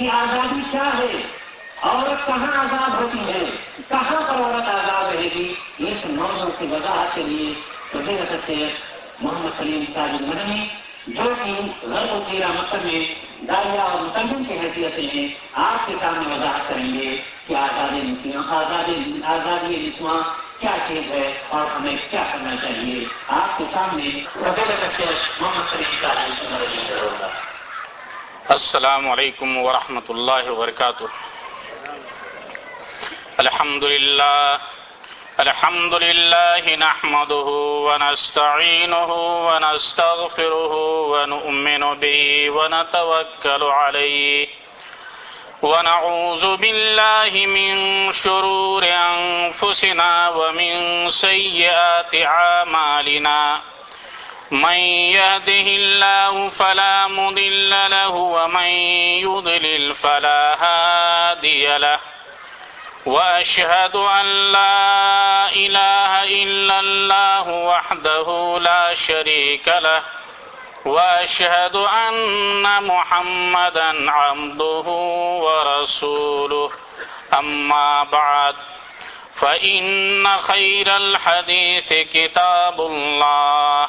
کہ آزادی کیا ہے؟ عورت کہاں آزاد ہوتی ہے؟ کہاں پر عورت آزاد رہے گی؟ اس موضوع کی وضاحت کے لیے فضیلت سے محمد سلیم تاج مدنی جو کہ غرب و تیرا مقصد میں دائیا اور متمن کی حیثیت سے آپ کے سامنے وضاحت کریں گے کہ آزادی آزادی آزادی نسواں کیا چیز ہے اور ہمیں کیا کرنا چاہیے؟ آپ کے سامنے محمد سلیم تاج مدنی ہوگا السلام علیکم ورحمۃ اللہ وبرکاتہ۔ الحمد لله الحمد لله نحمده ونستعينه ونستغفره ونؤمن به ونتوكل عليه ونعوذ بالله من شرور أنفسنا ومن سيئات عامالنا من يهده الله فلا مضل له ومن يضلل فلا هادي له وأشهد أن لا إله إلا الله وحده لا شريك له وأشهد أن محمدا عبده ورسوله. أما بعد، فإن خير الحديث كتاب الله.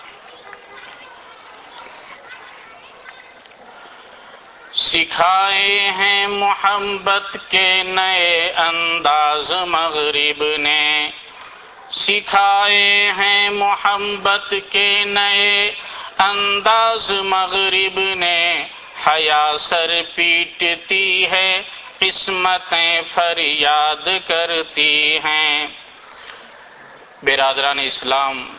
سکھائے ہیں محبت کے نئے انداز مغرب نے۔ سکھائے ہیں محبت کے نئے انداز مغرب نے۔ حیا سر پیٹتی ہے، قسمتیں فریاد کرتی ہیں۔ برادران اسلام،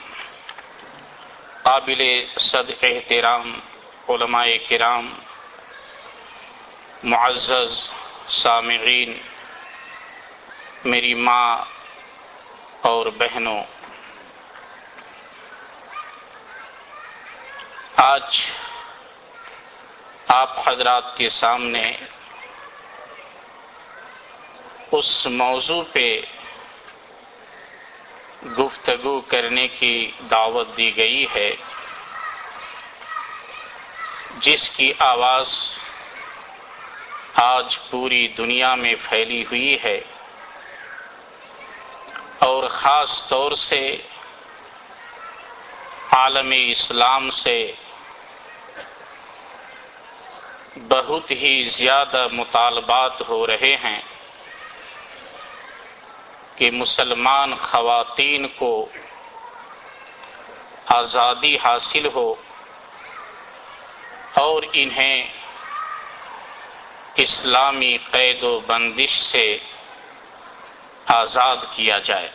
قابل صد احترام، علماء کرام معزز سامعین، میری ماں اور بہنوں، آج آپ حضرات کے سامنے اس موضوع پہ گفتگو کرنے کی دعوت دی گئی ہے، جس کی آواز آج پوری دنیا میں پھیلی ہوئی ہے اور خاص طور سے عالم اسلام سے بہت ہی زیادہ مطالبات ہو رہے ہیں کہ مسلمان خواتین کو آزادی حاصل ہو اور انہیں اسلامی قید و بندش سے آزاد کیا جائے۔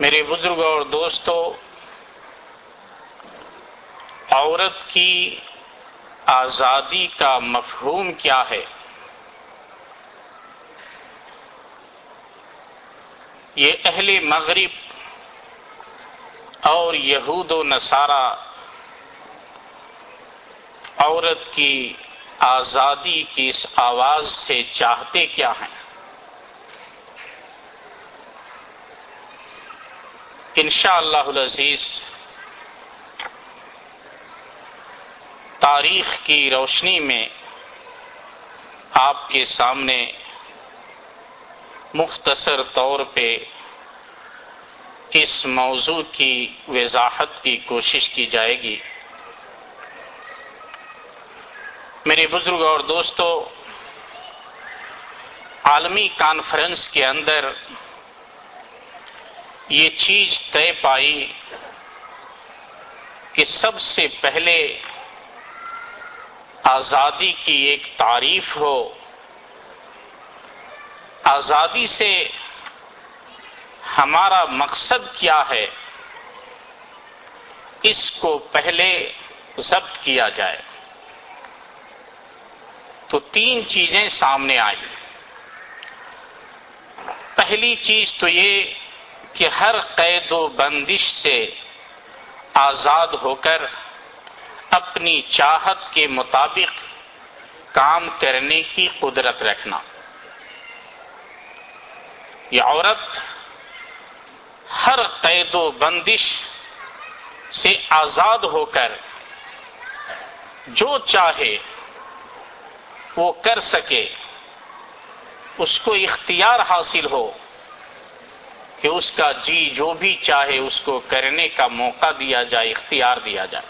میرے بزرگ اور دوستو، عورت کی آزادی کا مفہوم کیا ہے؟ یہ اہل مغرب اور یہود و نصارہ عورت کی آزادی کی اس آواز سے چاہتے کیا ہیں؟ انشاء اللہ العزیز، تاریخ کی روشنی میں آپ کے سامنے مختصر طور پہ اس موضوع کی وضاحت کی کوشش کی جائے گی۔ میرے بزرگ اور دوستو، عالمی کانفرنس کے اندر یہ چیز طے پائی کہ سب سے پہلے آزادی کی ایک تعریف ہو۔ آزادی سے ہمارا مقصد کیا ہے؟ اس کو پہلے ضبط کیا جائے۔ تو تین چیزیں سامنے آئی پہلی چیز تو یہ کہ ہر قید و بندش سے آزاد ہو کر اپنی چاہت کے مطابق کام کرنے کی قدرت رکھنا۔ یہ عورت ہر قید و بندش سے آزاد ہو کر جو چاہے وہ کر سکے، اس کو اختیار حاصل ہو کہ اس کا جی جو بھی چاہے اس کو کرنے کا موقع دیا جائے، اختیار دیا جائے۔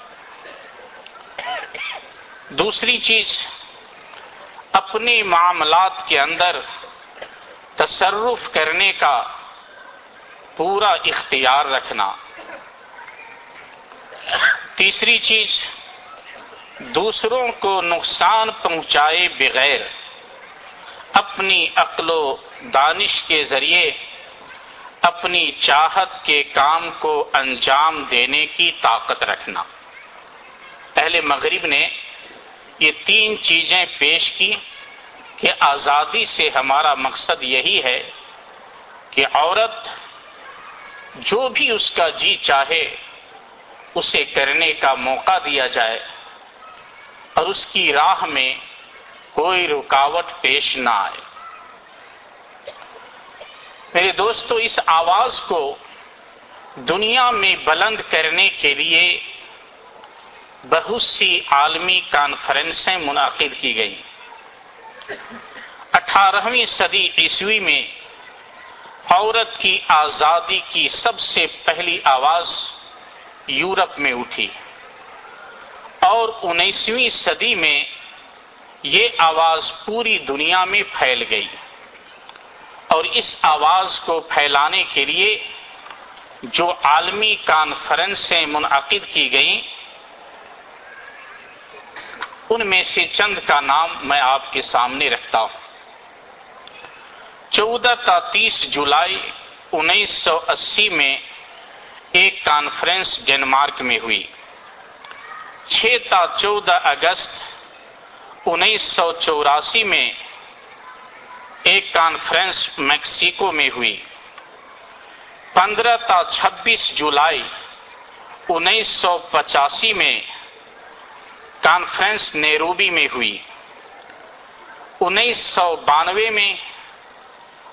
دوسری چیز، اپنے معاملات کے اندر تصرف کرنے کا پورا اختیار رکھنا۔ تیسری چیز دوسروں کو نقصان پہنچائے بغیر اپنی عقل و دانش کے ذریعے اپنی چاہت کے کام کو انجام دینے کی طاقت رکھنا۔ پہلے مغرب نے یہ تین چیزیں پیش کی کہ آزادی سے ہمارا مقصد یہی ہے کہ عورت جو بھی اس کا جی چاہے، اسے کرنے کا موقع دیا جائے۔ اور اس کی راہ میں کوئی رکاوٹ پیش نہ آئے۔ میرے دوستو، اس آواز کو دنیا میں بلند کرنے کے لیے بہت سی عالمی کانفرنسیں منعقد کی گئی اٹھارہویں صدی عیسوی میں عورت کی آزادی کی سب سے پہلی آواز یورپ میں اٹھی۔ اور انیسویں صدی میں یہ آواز پوری دنیا میں پھیل گئی اور اس آواز کو پھیلانے کے لیے جو عالمی کانفرنسیں منعقد کی گئیں، ان میں سے چند کا نام میں آپ کے سامنے رکھتا ہوں۔ چودہ تا تیس جولائی انیس سو اسی میں ایک کانفرنس ڈینمارک میں ہوئی۔ چھ تا چودہ اگست انیس سو چوراسی میں ایک کانفرنس میکسیکو میں ہوئی۔ پندرہ تا چھبیس جولائی انیس سو پچاسی میں کانفرنس نیروبی میں ہوئی۔ انیس سو بانوے میں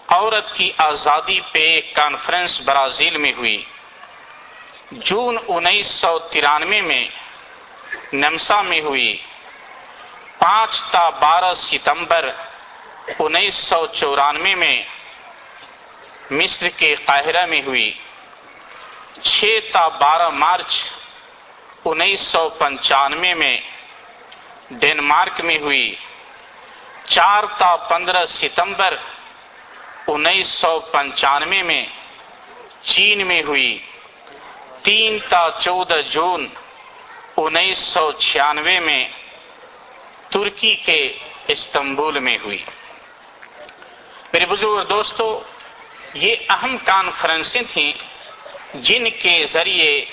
عورت کی آزادی پہ ایک کانفرنس برازیل میں ہوئی۔ جون انیس سو ترانوے میں نمسا میں ہوئی۔ پانچ تا بارہ ستمبر انیس سو چورانوے میں مصر کے قاہرہ میں ہوئی۔ چھ تا بارہ مارچ انیس سو پنچانوے میں ڈینمارک میں ہوئی۔ چار تا پندرہ ستمبر انیس سو پنچانوے میں چین میں ہوئی۔ تین تا چودہ جون انیس سو چھیانوے میں ترکی کے استنبول میں ہوئی۔ میرے بزرگ دوستو، یہ اہم کانفرنسیں تھیں جن کے ذریعے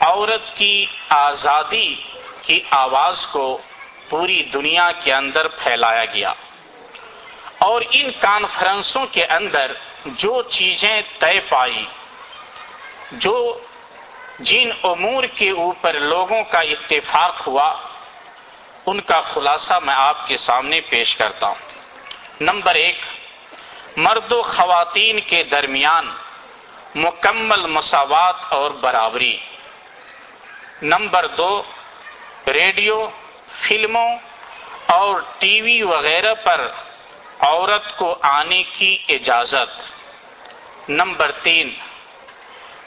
عورت کی آزادی کی آواز کو پوری دنیا کے اندر پھیلایا گیا۔ اور ان کانفرنسوں کے اندر جو چیزیں طے پائی، جو جن امور کے اوپر لوگوں کا اتفاق ہوا، ان کا خلاصہ میں آپ کے سامنے پیش کرتا ہوں۔ نمبر ایک، مرد و خواتین کے درمیان مکمل مساوات اور برابری۔ نمبر دو، ریڈیو، فلموں اور ٹی وی وغیرہ پر عورت کو آنے کی اجازت۔ نمبر تین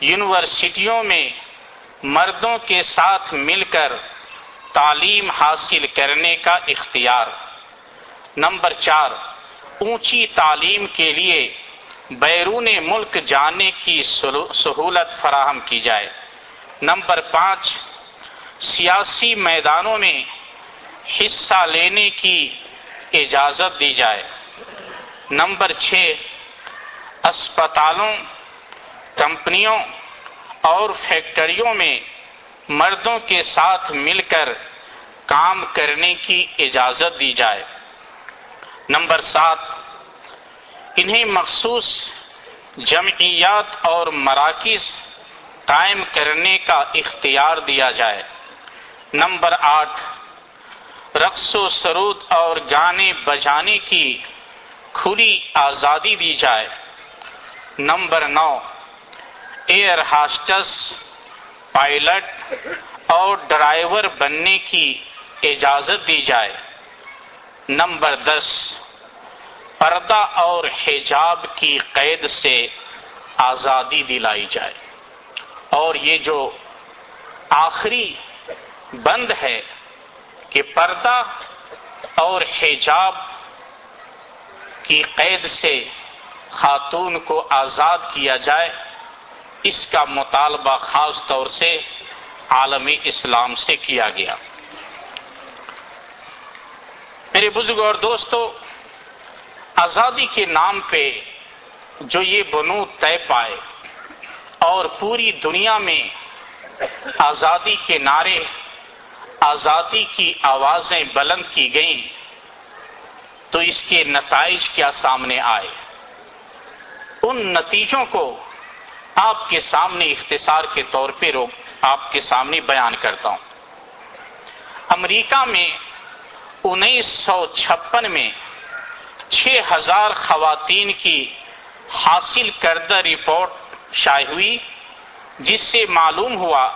یونیورسٹیوں میں مردوں کے ساتھ مل کر تعلیم حاصل کرنے کا اختیار۔ نمبر چار، اونچی تعلیم کے لیے بیرون ملک جانے کی سہولت فراہم کی جائے۔ نمبر پانچ، سیاسی میدانوں میں حصہ لینے کی اجازت دی جائے۔ نمبر چھ، اسپتالوں کمپنیوں اور فیکٹریوں میں مردوں کے ساتھ مل کر کام کرنے کی اجازت دی جائے۔ نمبر سات، انہیں مخصوص جمعیات اور مراکز قائم کرنے کا اختیار دیا جائے۔ نمبر آٹھ، رقص و سرود اور گانے بجانے کی کھلی آزادی دی جائے۔ نمبر نو ایئر ہاسٹس پائلٹ اور ڈرائیور بننے کی اجازت دی جائے۔ نمبر دس، پردہ اور حجاب کی قید سے آزادی دلائی جائے۔ اور یہ جو آخری بند ہے کہ پردہ اور حجاب کی قید سے خاتون کو آزاد کیا جائے اس کا مطالبہ خاص طور سے عالمی اسلام سے کیا گیا۔ میرے بزرگ اور دوستو، آزادی کے نام پہ جو یہ بنو طے پائے اور پوری دنیا میں آزادی کے نعرے، آزادی کی آوازیں بلند کی گئیں، تو اس کے نتائج کیا سامنے آئے؟ ان نتیجوں کو آپ کے سامنے اختصار کے طور پہ آپ کے سامنے بیان کرتا ہوں۔ امریکہ میں انیس سو چھپن میں چھ ہزار خواتین کی حاصل کردہ رپورٹ شائع ہوئی، جس سے معلوم ہوا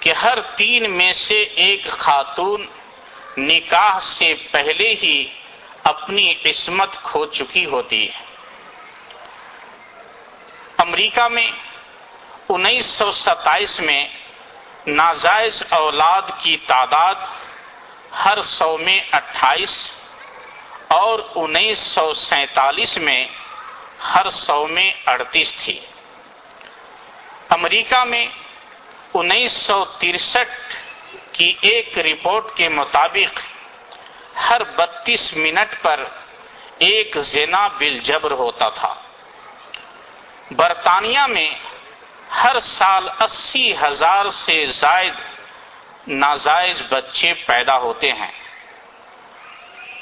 کہ ہر تین میں سے ایک خاتون نکاح سے پہلے ہی اپنی قسمت کھو چکی ہوتی ہے۔ امریکہ میں انیس سو ستائیس میں ناجائز اولاد کی تعداد ہر سو میں اٹھائیس اور انیس سو سینتالیس میں ہر سو میں اڑتیس تھی۔ امریکہ میں انیس سو ترسٹھ کی ایک رپورٹ کے مطابق ہر بتیس منٹ پر ایک زنا بل جبر ہوتا تھا۔ برطانیہ میں ہر سال اسی ہزار سے زائد ناجائز بچے پیدا ہوتے ہیں۔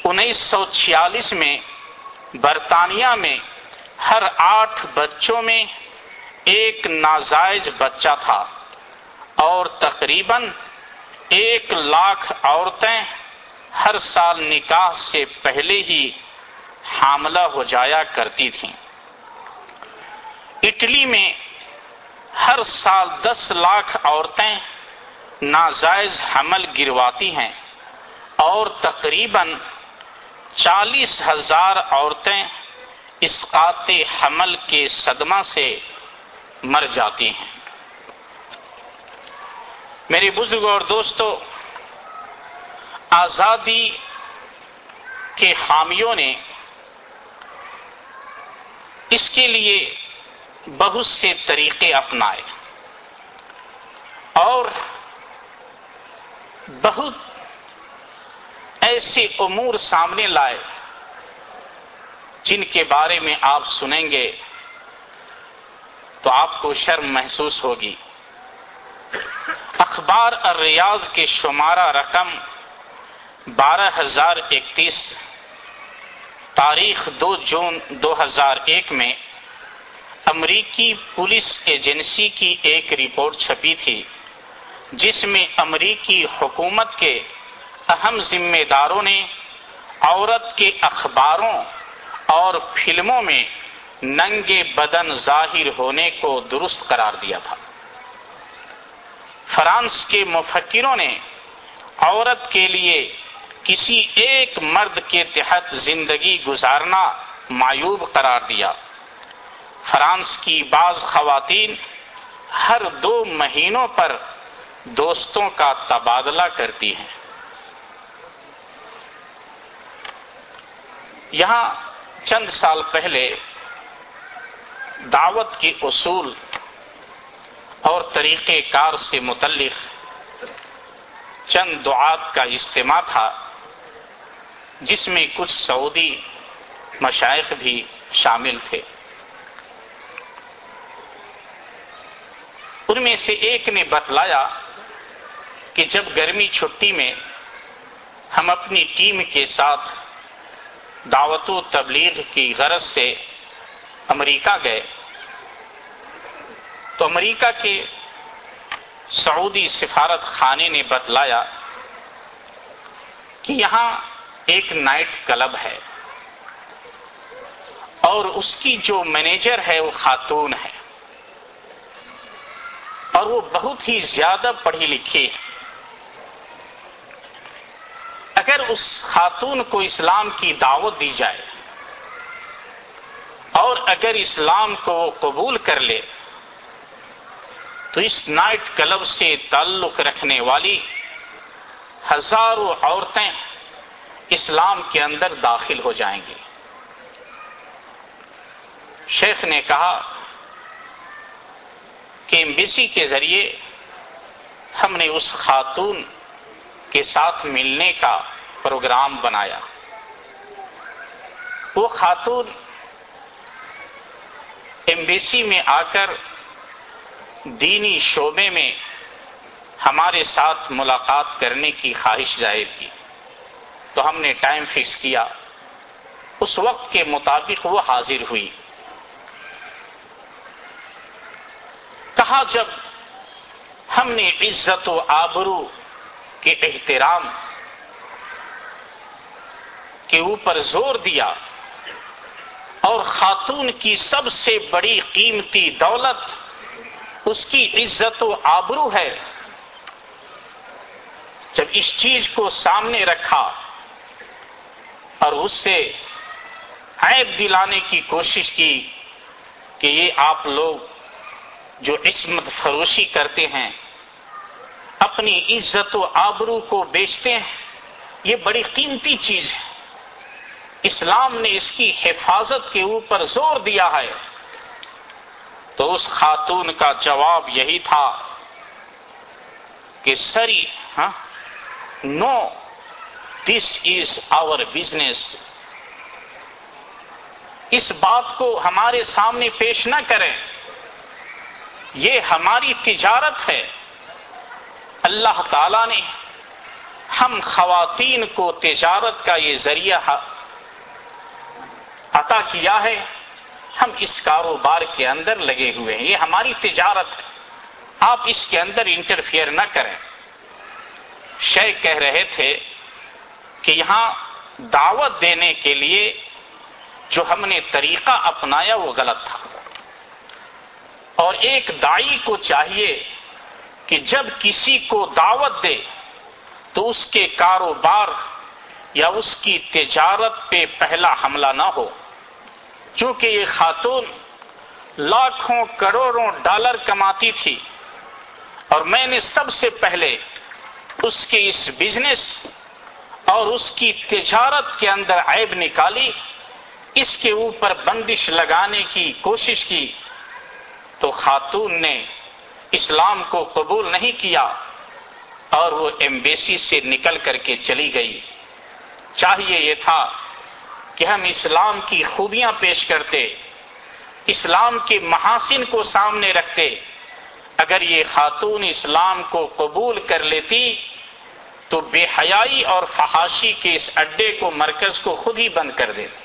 انیس سو چھیالیس میں برطانیہ میں ہر آٹھ بچوں میں ایک ناجائز بچہ تھا اور تقریباً ایک لاکھ عورتیں ہر سال نکاح سے پہلے ہی حاملہ ہو جایا کرتی تھیں۔ اٹلی میں ہر سال دس لاکھ عورتیں ناجائز حمل گرواتی ہیں اور تقریباً چالیس ہزار عورتیں اسقات حمل کے صدمہ سے مر جاتی ہیں۔ میرے بزرگ اور دوستو آزادی کے حامیوں نے اس کے لیے بہت سے طریقے اپنائے۔ اور بہت ایسے امور سامنے لائے جن کے بارے میں آپ سنیں گے تو آپ کو شرم محسوس ہوگی۔ اخبار الریاض کے شمارہ رقم بارہ ہزار اکتیس، تاریخ دو جون دو ہزار ایک میں امریکی پولیس ایجنسی کی ایک رپورٹ چھپی تھی، جس میں امریکی حکومت کے اہم ذمہ داروں نے عورت کے اخباروں اور فلموں میں ننگے بدن ظاہر ہونے کو درست قرار دیا تھا۔ فرانس کے مفکروں نے عورت کے لیے کسی ایک مرد کے تحت زندگی گزارنا معیوب قرار دیا۔ فرانس کی بعض خواتین ہر دو مہینوں پر دوستوں کا تبادلہ کرتی ہیں۔ یہاں چند سال پہلے دعوت کے اصول اور طریقہ کار سے متعلق چند دعات کا اجتماع تھا، جس میں کچھ سعودی مشائق بھی شامل تھے۔ ان میں سے ایک نے بتلایا کہ جب گرمی چھٹی میں ہم اپنی ٹیم کے ساتھ دعوت و تبلیغ کی غرض سے امریکہ گئے، تو امریکہ کے سعودی سفارت خانے نے بتلایا کہ یہاں ایک نائٹ کلب ہے اور اس کی جو مینیجر ہے وہ خاتون ہے۔ اور وہ بہت ہی زیادہ پڑھی لکھی ہے۔ اگر اس خاتون کو اسلام کی دعوت دی جائے اور اگر اسلام کو وہ قبول کر لے، تو اس نائٹ کلب سے تعلق رکھنے والی ہزاروں عورتیں اسلام کے اندر داخل ہو جائیں گی۔ شیخ نے کہا کہ ایمبیسی کے ذریعے ہم نے اس خاتون کے ساتھ ملنے کا پروگرام بنایا۔ وہ خاتون ایمبیسی میں آ کر دینی شعبے میں ہمارے ساتھ ملاقات کرنے کی خواہش ظاہر کی۔ تو ہم نے ٹائم فکس کیا۔ اس وقت کے مطابق وہ حاضر ہوئی۔ کہا جب ہم نے عزت و آبرو کے احترام کے اوپر زور دیا اور خاتون کی سب سے بڑی قیمتی دولت اس کی عزت و آبرو ہے، جب اس چیز کو سامنے رکھا اور اس سے عیب دلانے کی کوشش کی کہ یہ آپ لوگ جو عصمت فروشی کرتے ہیں، اپنی عزت و آبرو کو بیچتے ہیں، یہ بڑی قیمتی چیز ہے۔ اسلام نے اس کی حفاظت کے اوپر زور دیا ہے۔ تو اس خاتون کا جواب یہی تھا کہ سری ہاں نو دس از آور بزنس اس بات کو ہمارے سامنے پیش نہ کریں۔ یہ ہماری تجارت ہے۔ اللہ تعالی نے ہم خواتین کو تجارت کا یہ ذریعہ عطا کیا ہے۔ ہم اس کاروبار کے اندر لگے ہوئے ہیں۔ یہ ہماری تجارت ہے۔ آپ اس کے اندر انٹرفیئر نہ کریں۔ شیخ کہہ رہے تھے کہ یہاں دعوت دینے کے لیے جو ہم نے طریقہ اپنایا وہ غلط تھا۔ اور ایک دائی کو چاہیے کہ جب کسی کو دعوت دے تو اس کے کاروبار یا اس کی تجارت پہ پہلا حملہ نہ ہو۔ چونکہ یہ خاتون لاکھوں کروڑوں ڈالر کماتی تھی اور میں نے سب سے پہلے اس کے اس بزنس اور اس کی تجارت کے اندر عیب نکالی، اس کے اوپر بندش لگانے کی کوشش کی۔ تو خاتون نے اسلام کو قبول نہیں کیا اور وہ ایمبیسی سے نکل کر کے چلی گئی۔ چاہیے یہ تھا کہ ہم اسلام کی خوبیاں پیش کرتے، اسلام کے محاسن کو سامنے رکھتے۔ اگر یہ خاتون اسلام کو قبول کر لیتی تو بے حیائی اور فحاشی کے اس اڈے کو مرکز کو خود ہی بند کر دیتی۔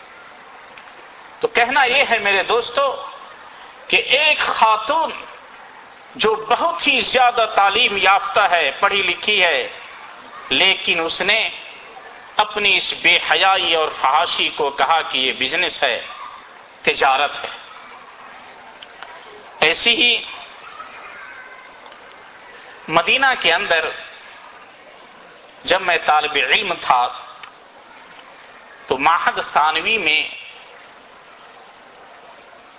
تو کہنا یہ ہے میرے دوستو کہ ایک خاتون جو بہت ہی زیادہ تعلیم یافتہ ہے، پڑھی لکھی ہے، لیکن اس نے اپنی اس بے حیائی اور فحاشی کو کہا کہ یہ بزنس ہے، تجارت ہے۔ ایسی ہی مدینہ کے اندر جب میں طالب علم تھا، تو ماہد ثانوی میں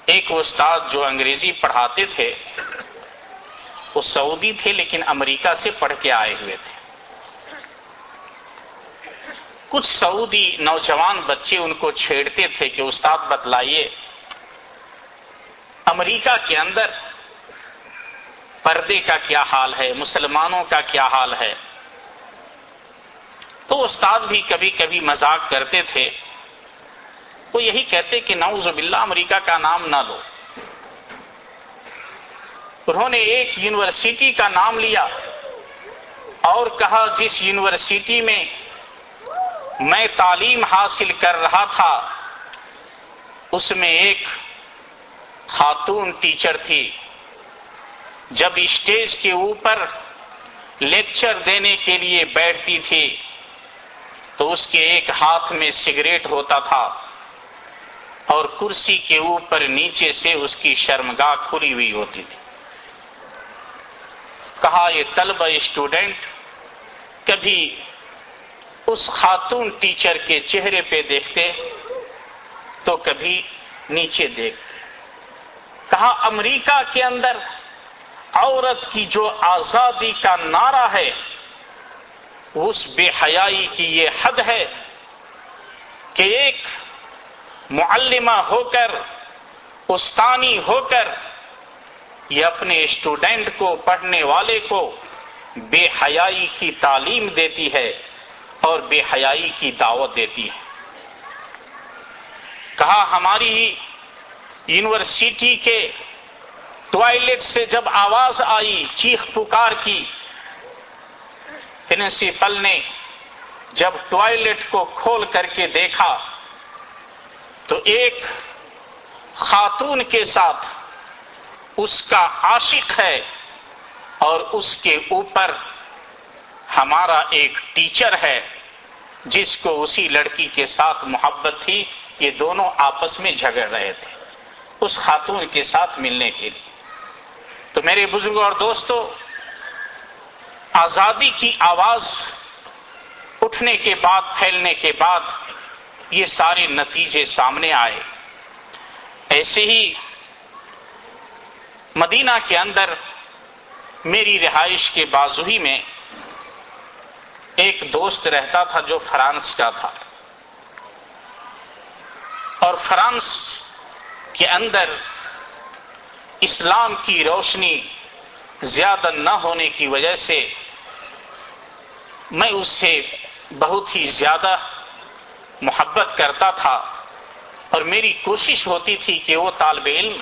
ایک استاد جو انگریزی پڑھاتے تھے، وہ سعودی تھے لیکن امریکہ سے پڑھ کے آئے ہوئے تھے۔ کچھ سعودی نوجوان بچے ان کو چھیڑتے تھے کہ استاد بتلائیے، امریکہ کے اندر پردے کا کیا حال ہے؟ مسلمانوں کا کیا حال ہے؟ تو استاد بھی کبھی کبھی مذاق کرتے تھے۔ وہ یہی کہتے کہ نعوذ باللہ امریکہ کا نام نہ لو۔ انہوں نے ایک یونیورسٹی کا نام لیا اور کہا جس یونیورسٹی میں میں تعلیم حاصل کر رہا تھا، اس میں ایک خاتون ٹیچر تھی۔ جب اسٹیج کے اوپر لیکچر دینے کے لیے بیٹھتی تھی تو اس کے ایک ہاتھ میں سگریٹ ہوتا تھا۔ اور کرسی کے اوپر نیچے سے اس کی شرمگاہ کھلی ہوئی ہوتی تھی۔ کہا یہ طلبہ اسٹوڈنٹ، کبھی اس خاتون ٹیچر کے چہرے پہ دیکھتے تو کبھی نیچے دیکھتے۔ کہا امریکہ کے اندر عورت کی جو آزادی کا نعرہ ہے، اس بے حیائی کی یہ حد ہے کہ ایک معلمہ ہو کر استانی ہو کر یہ اپنے اسٹوڈنٹ کو، پڑھنے والے کو بے حیائی کی تعلیم دیتی ہے اور بے حیائی کی دعوت دیتی ہے۔ کہا ہماری یونیورسٹی کے ٹوائلٹ سے جب آواز آئی، چیخ پکار کی، پرنسپل نے جب ٹوائلٹ کو کھول کر کے دیکھا تو ایک خاتون کے ساتھ اس کا عاشق ہے اور اس کے اوپر ہمارا ایک ٹیچر ہے جس کو اسی لڑکی کے ساتھ محبت تھی، یہ دونوں آپس میں جھگڑ رہے تھے اس خاتون کے ساتھ ملنے کے لیے۔ تو میرے بزرگوں اور دوستوں آزادی کی آواز اٹھنے کے بعد، پھیلنے کے بعد یہ سارے نتیجے سامنے آئے۔ ایسے ہی مدینہ کے اندر میری رہائش کے بازوہی میں ایک دوست رہتا تھا جو فرانس کا تھا۔ اور فرانس کے اندر اسلام کی روشنی زیادہ نہ ہونے کی وجہ سے میں اس سے بہت ہی زیادہ محبت کرتا تھا اور میری کوشش ہوتی تھی کہ وہ طالب علم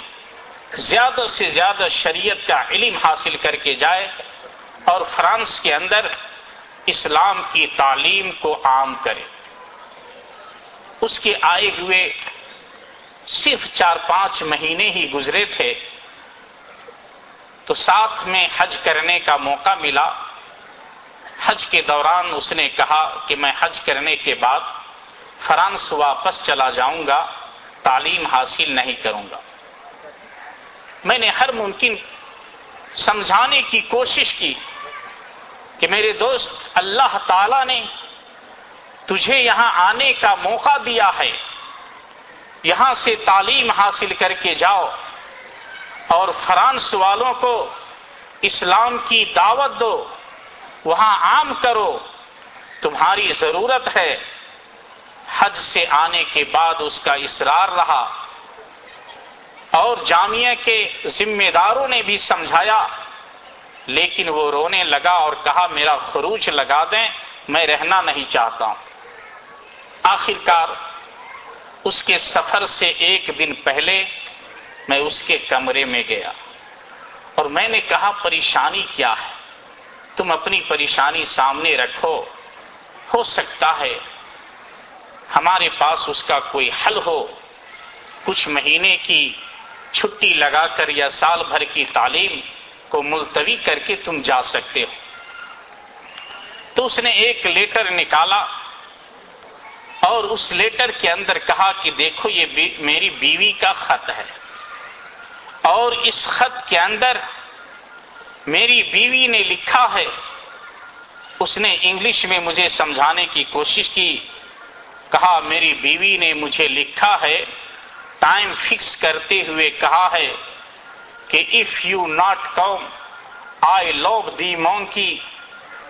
زیادہ سے زیادہ شریعت کا علم حاصل کر کے جائے اور فرانس کے اندر اسلام کی تعلیم کو عام کرے۔ اس کے آئے ہوئے صرف چار پانچ مہینے ہی گزرے تھے تو ساتھ میں حج کرنے کا موقع ملا۔ حج کے دوران اس نے کہا کہ میں حج کرنے کے بعد فرانس واپس چلا جاؤں گا، تعلیم حاصل نہیں کروں گا۔ میں نے ہر ممکن سمجھانے کی کوشش کی کہ میرے دوست، اللہ تعالی نے تجھے یہاں آنے کا موقع دیا ہے۔ یہاں سے تعلیم حاصل کر کے جاؤ۔ اور فرانس والوں کو اسلام کی دعوت دو۔ وہاں عام کرو۔ تمہاری ضرورت ہے۔ حج سے آنے کے بعد اس کا اصرار رہا اور جامعہ کے ذمہ داروں نے بھی سمجھایا، لیکن وہ رونے لگا اور کہا، میرا خروج لگا دیں، میں رہنا نہیں چاہتا۔ ہوں آخر کار اس کے سفر سے ایک دن پہلے میں اس کے کمرے میں گیا اور میں نے کہا، پریشانی کیا ہے؟ تم اپنی پریشانی سامنے رکھو، ہو سکتا ہے ہمارے پاس اس کا کوئی حل ہو، کچھ مہینے کی چھٹی لگا کر یا سال بھر کی تعلیم کو ملتوی کر کے تم جا سکتے ہو۔ تو اس نے ایک لیٹر نکالا اور اس لیٹر کے اندر کہا کہ دیکھو یہ میری بیوی کا خط ہے۔ اور اس خط کے اندر میری بیوی نے لکھا ہے۔ اس نے انگلش میں مجھے سمجھانے کی کوشش کی۔ کہا، میری بیوی نے مجھے لکھا ہے ٹائم فکس کرتے ہوئے کہا ہے کہ if you not come I love the monkey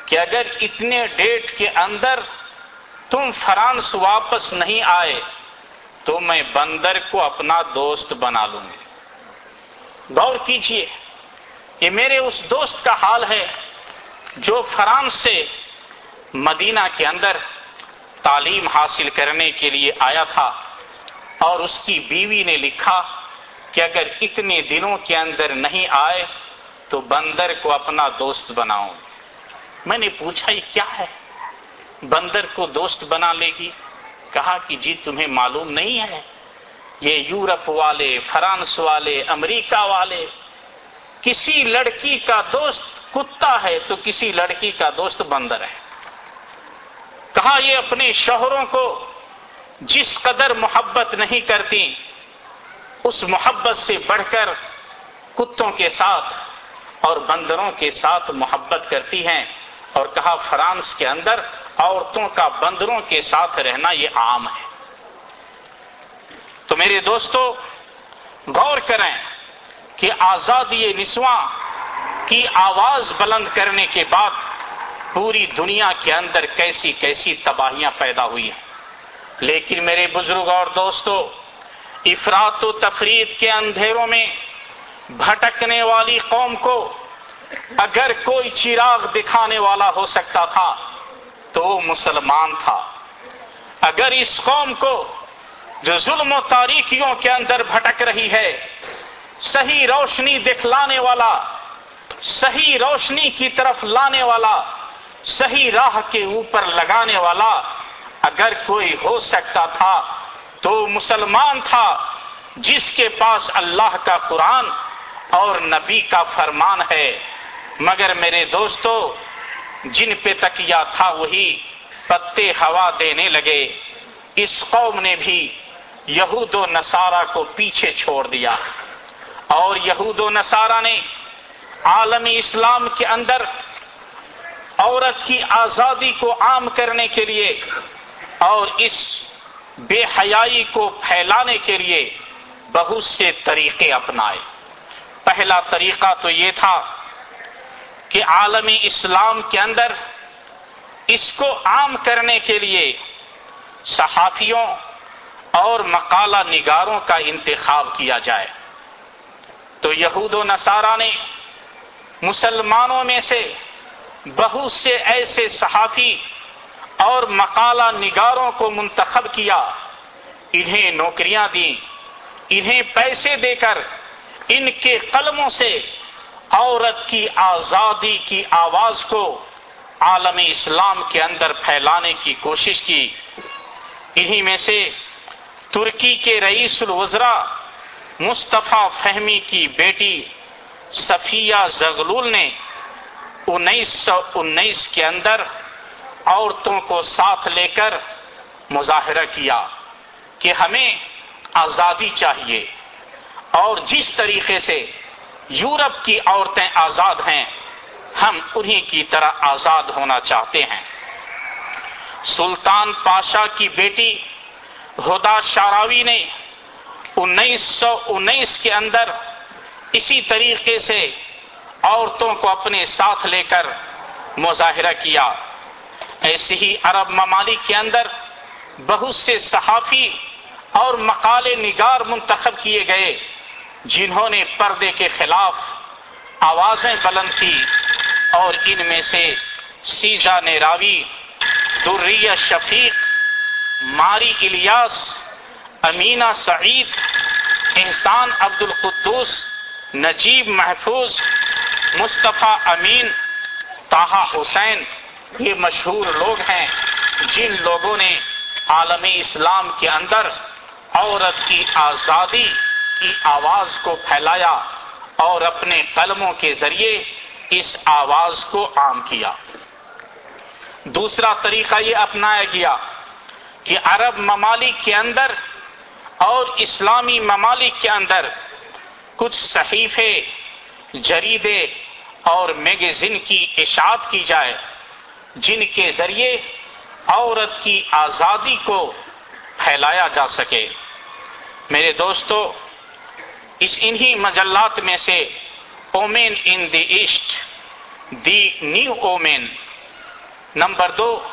کہ اگر اتنے ڈیٹ کے اندر تم فرانس واپس نہیں آئے، تو میں بندر کو اپنا دوست بنا لوں گی۔ غور کیجیے یہ میرے اس دوست کا حال ہے جو فرانس سے مدینہ کے اندر تعلیم حاصل کرنے کے لیے آیا تھا اور اس کی بیوی نے لکھا کہ اگر اتنے دنوں کے اندر نہیں آئے تو بندر کو اپنا دوست بناؤں میں نے پوچھا، یہ کیا ہے؟ بندر کو دوست بنا لے گی؟ کہا کہ جی تمہیں معلوم نہیں ہے، یہ یورپ والے، فرانس والے، امریکہ والے، کسی لڑکی کا دوست کتا ہے تو کسی لڑکی کا دوست بندر ہے۔ کہا یہ اپنے شوہروں کو جس قدر محبت نہیں کرتی، اس محبت سے بڑھ کر کتوں کے ساتھ اور بندروں کے ساتھ محبت کرتی ہیں۔ اور کہا فرانس کے اندر عورتوں کا بندروں کے ساتھ رہنا یہ عام ہے۔ تو میرے دوستو، غور کریں کہ آزادی نسواں کی آواز بلند کرنے کے بعد پوری دنیا کے اندر کیسی کیسی تباہیاں پیدا ہوئی ہیں۔ لیکن میرے بزرگ اور دوستو افراد و تفرید کے اندھیروں میں بھٹکنے والی قوم کو اگر کوئی چراغ دکھانے والا ہو سکتا تھا تو وہ مسلمان تھا۔ اگر اس قوم کو جو ظلم و تاریخیوں کے اندر بھٹک رہی ہے، صحیح روشنی دکھلانے والا، صحیح روشنی کی طرف لانے والا صحیح راہ کے اوپر لگانے والا اگر کوئی ہو سکتا تھا تو مسلمان تھا جس کے پاس اللہ کا قرآن اور نبی کا فرمان ہے۔ مگر میرے دوستو، جن پہ تکیا تھا وہی پتے ہوا دینے لگے۔ اس قوم نے بھی یہود و نصارہ کو پیچھے چھوڑ دیا۔ اور یہود و نصارہ نے عالمی اسلام کے اندر عورت کی آزادی کو عام کرنے کے لیے اور اس بے حیائی کو پھیلانے کے لیے بہت سے طریقے اپنائے۔ پہلا طریقہ تو یہ تھا کہ عالمی اسلام کے اندر اس کو عام کرنے کے لیے صحافیوں اور مقالہ نگاروں کا انتخاب کیا جائے۔ تو یہود و نصارہ نے مسلمانوں میں سے بہت سے ایسے صحافی اور مقالہ نگاروں کو منتخب کیا۔ انہیں نوکریاں دیں، انہیں پیسے دے کر، ان کے قلموں سے عورت کی آزادی کی آواز کو عالم اسلام کے اندر پھیلانے کی کوشش کی۔ انہی میں سے ترکی کے رئیس الوزراء مصطفیٰ فہمی کی بیٹی صفیہ زغلول نے انیس سو انیس کے اندر عورتوں کو ساتھ لے کر مظاہرہ کیا کہ ہمیں آزادی چاہیے۔ اور جس طریقے سے یورپ کی عورتیں آزاد ہیں، ہم انہی کی طرح آزاد ہونا چاہتے ہیں۔ سلطان پاشا کی بیٹی ہدا شاراوی نے انیس سو انیس کے اندر اسی طریقے سے عورتوں کو اپنے ساتھ لے کر مظاہرہ کیا۔ ایسے ہی عرب ممالک کے اندر بہت سے صحافی اور مقالے نگار منتخب کیے گئے، جنہوں نے پردے کے خلاف آوازیں بلند کی اور ان میں سے سیزا نیراوی دریہ شفیق، ماری الیاس امینہ سعید احسان عبد القدوس نجیب محفوظ مصطفیٰ امین، طاہا حسین، یہ مشہور لوگ ہیں جن لوگوں نے عالمی اسلام کے اندر عورت کی آزادی کی آواز کو پھیلایا اور اپنے قلموں کے ذریعے اس آواز کو عام کیا۔ دوسرا طریقہ یہ اپنایا گیا کہ عرب ممالک کے اندر اور اسلامی ممالک کے اندر کچھ صحیفے جریدے اور میگزین کی اشاعت کی جائے، جن کے ذریعے عورت کی آزادی کو پھیلایا جا سکے۔ میرے دوستو، اس انہی مجلات میں سے woman in the East, the new woman. Number دو،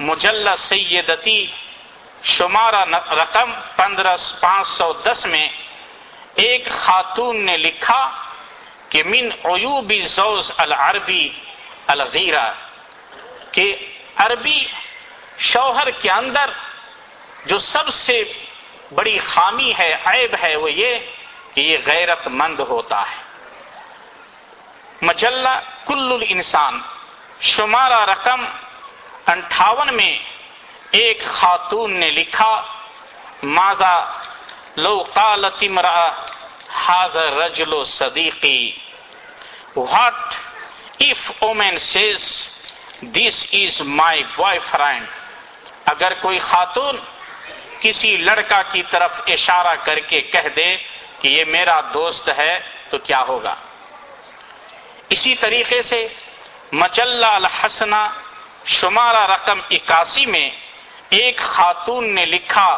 مجلہ سیدتی شمارہ رقم پندرہ پانچ سو دس میں ایک خاتون نے لکھا کہ من عیوب زوز العربی الغیرہ، کہ عربی شوہر کے اندر جو سب سے بڑی خامی ہے، عیب ہے، وہ یہ کہ یہ غیرت مند ہوتا ہے۔ مجلہ کل الانسان، شمارہ رقم انٹھاون میں ایک خاتون نے لکھا ماضا لو قالت امرأ هذا رجل Siddiqui what if woman says this is my boyfriend اگر کوئی خاتون کسی لڑکا کی طرف اشارہ کر کے کہہ دے کہ یہ میرا دوست ہے، تو کیا ہوگا؟ اسی طریقے سے مجلہ الحسنہ شمارہ رقم اکاسی میں ایک خاتون نے لکھا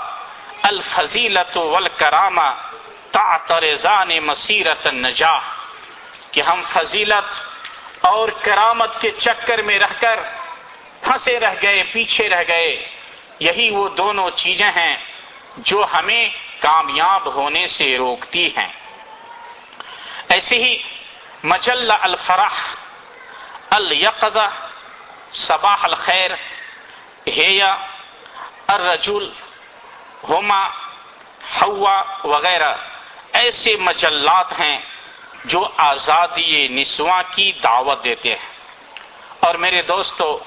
الفضیلت والکرامہ تعترزان مسیرت النجاح، کہ ہم فضیلت اور کرامت کے چکر میں رہ کر پھنسے رہ گئے، پیچھے رہ گئے۔ یہی وہ دونوں چیزیں ہیں جو ہمیں کامیاب ہونے سے روکتی ہیں۔ ایسے ہی مجلہ الفرح، الیقظہ، صباح الخیر ہیا الرجل، ہما ہوا وغیرہ۔ ایسے مجلات ہیں جو آزادی نسواں کی دعوت دیتے ہیں۔ اور میرے دوستو،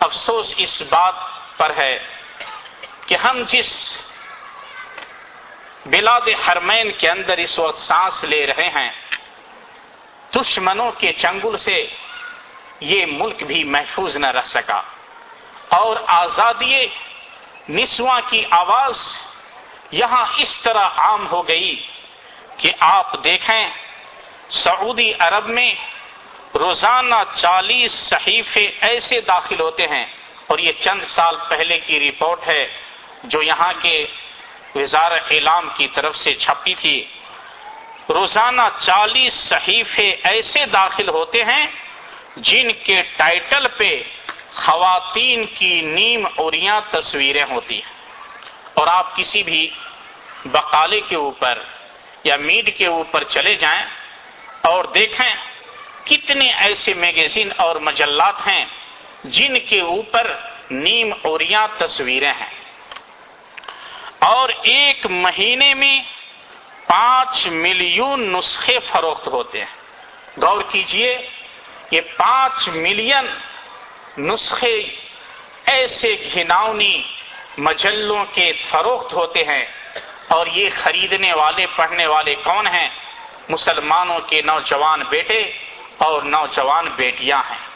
افسوس اس بات پر ہے کہ ہم جس بلاد حرمین کے اندر اس وقت سانس لے رہے ہیں، دشمنوں کے چنگل سے یہ ملک بھی محفوظ نہ رہ سکا۔ اور آزادی نسواں کی آواز یہاں اس طرح عام ہو گئی کہ آپ دیکھیں سعودی عرب میں روزانہ چالیس صحیفے ایسے داخل ہوتے ہیں اور یہ چند سال پہلے کی رپورٹ ہے جو یہاں کے وزار اعلام کی طرف سے چھپی تھی۔ روزانہ چالیس صحیفے ایسے داخل ہوتے ہیں جن کے ٹائٹل پہ خواتین کی نیم اوریاں تصویریں ہوتی ہیں اور آپ کسی بھی بقالے کے اوپر یا میڈ کے اوپر چلے جائیں اور دیکھیں کتنے ایسے میگزین اور مجلات ہیں جن کے اوپر نیم اوریاں تصویریں ہیں۔ اور ایک مہینے میں پانچ ملین نسخے فروخت ہوتے ہیں۔ غور کیجیے، یہ پانچ ملین نسخے ایسے گھناؤنی مجلوں کے فروخت ہوتے ہیں اور یہ خریدنے والے، پڑھنے والے کون ہیں؟ مسلمانوں کے نوجوان بیٹے اور نوجوان بیٹیاں ہیں۔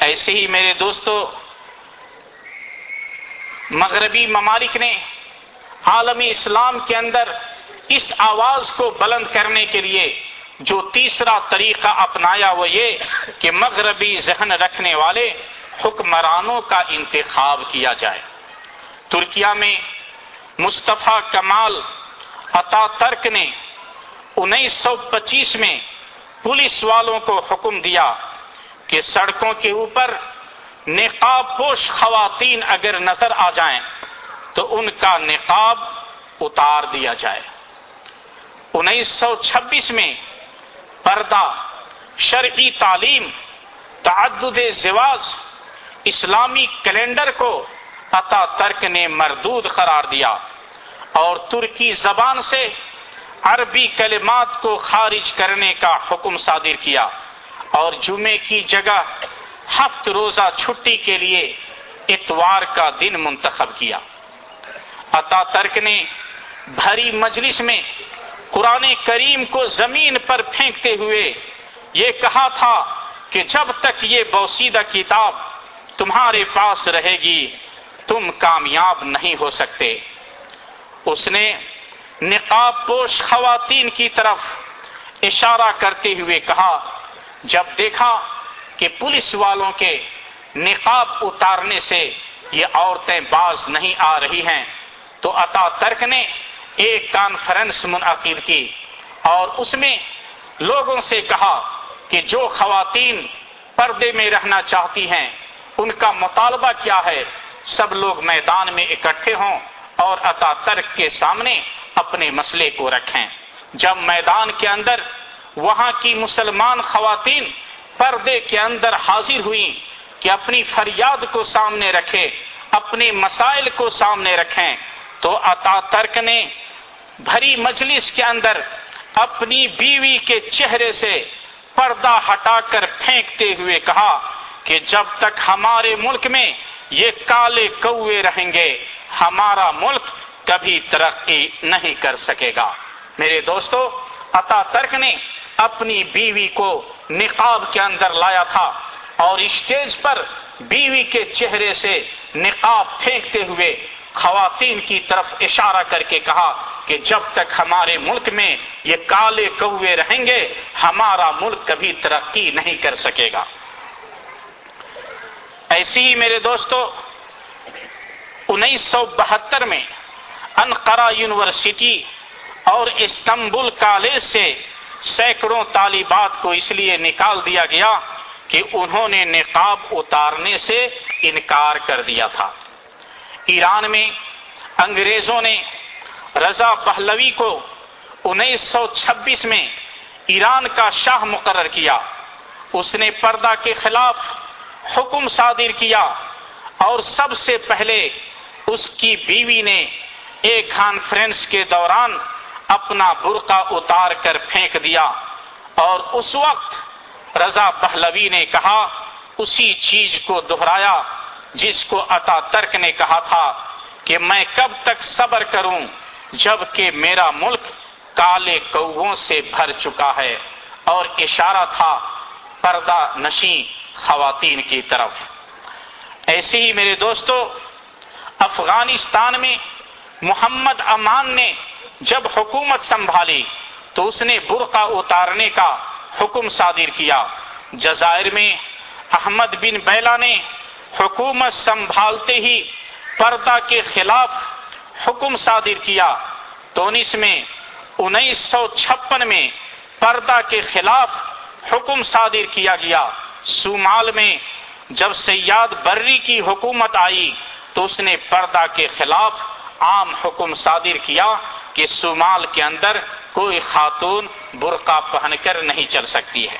ایسے ہی میرے دوستو، مغربی ممالک نے عالمی اسلام کے اندر اس آواز کو بلند کرنے کے لیے جو تیسرا طریقہ اپنایا وہ یہ کہ مغربی ذہن رکھنے والے حکمرانوں کا انتخاب کیا جائے۔ ترکیا میں مصطفیٰ کمال، عطا ترک نے انیس سو پچیس میں پولیس والوں کو حکم دیا کہ سڑکوں کے اوپر نقاب پوش خواتین اگر نظر آ جائیں تو ان کا نقاب اتار دیا جائے۔ انیس سو چھبیس میں پردہ شرعی تعلیم، تعدد زواج، اسلامی کیلنڈر کو عطا ترک نے مردود قرار دیا۔ اور ترکی زبان سے عربی کلمات کو خارج کرنے کا حکم صادر کیا۔ اور جمعے کی جگہ ہفت روزہ چھٹی کے لیے اتوار کا دن منتخب کیا۔ عطا ترک نے بھری مجلس میں قرآن کریم کو زمین پر پھینکتے ہوئے یہ کہا تھا کہ جب تک یہ بوسیدہ کتاب تمہارے پاس رہے گی تم کامیاب نہیں ہو سکتے۔ اس نے نقاب پوش خواتین کی طرف اشارہ کرتے ہوئے کہا، جب دیکھا کہ پولیس والوں کے نقاب اتارنے سے یہ عورتیں باز نہیں آ رہی ہیں، تو عطا ترک نے ایک کانفرنس منعقد کی اور اس میں لوگوں سے کہا کہ جو خواتین پردے میں رہنا چاہتی ہیں، ان کا مطالبہ کیا ہے؟ سب لوگ میدان میں اکٹھے ہوں اور عطا ترک کے سامنے اپنے مسئلے کو رکھیں۔ جب میدان کے اندر وہاں کی مسلمان خواتین پردے کے اندر حاضر ہوئیں کہ اپنی فریاد کو سامنے رکھے اپنے مسائل کو سامنے رکھیں، تو عطا ترک نے بھری مجلس کے اندر اپنی بیوی کے چہرے سے پردہ ہٹا کر پھینکتے ہوئے کہا کہ جب تک ہمارے ملک میں یہ کالے کوے رہیں گے۔ ہمارا ملک کبھی ترقی نہیں کر سکے گا۔ میرے دوستو، عطا ترک نے اپنی بیوی کو نقاب کے اندر لایا تھا اور اسٹیج پر بیوی کے چہرے سے نقاب پھینکتے ہوئے خواتین کی طرف اشارہ کر کے کہا کہ جب تک ہمارے ملک میں یہ کالے کوے رہیں گے، ہمارا ملک کبھی ترقی نہیں کر سکے گا۔ ایسی ہی میرے دوستو، انیس سو بہتر میں انقرا یونیورسٹی اور استنبول کالج سے سینکڑوں طالبات کو اس لیے نکال دیا گیا کہ انہوں نے نقاب اتارنے سے انکار کر دیا تھا۔ ایران میں انگریزوں نے رضا پہلوی کو انیس سو چھبیس میں ایران کا شاہ مقرر کیا۔ اس نے پردہ کے خلاف حکم صادر کیا اور سب سے پہلے اس کی بیوی نے ایک کانفرنس کے دوران اپنا برقع اتار کر پھینک دیا اور اس وقت رضا پہلوی نے کہا، اسی چیز کو دہرایا جس کو عطا ترک نے کہا تھا کہ میں کب تک صبر کروں جبکہ میرا ملک کالے کووں سے بھر چکا ہے اور اشارہ تھا، پردہ نشیں خواتین کی طرف۔ ایسے ہی میرے دوستو، افغانستان میں محمد امان نے جب حکومت سنبھالی تو اس نے برقع اتارنے کا حکم صادر کیا۔ جزائر میں احمد بن بیلا نے حکومت سنبھالتے ہی پردہ کے خلاف حکم صادر کیا۔ تونس میں انیس سو چھپن میں پردہ کے خلاف حکم صادر کیا گیا۔ سومال میں جب سیاد بری کی حکومت آئی تو اس نے پردہ کے خلاف عام حکم صادر کیا کہ سومال کے اندر کوئی خاتون برقع پہن کر نہیں چل سکتی ہے۔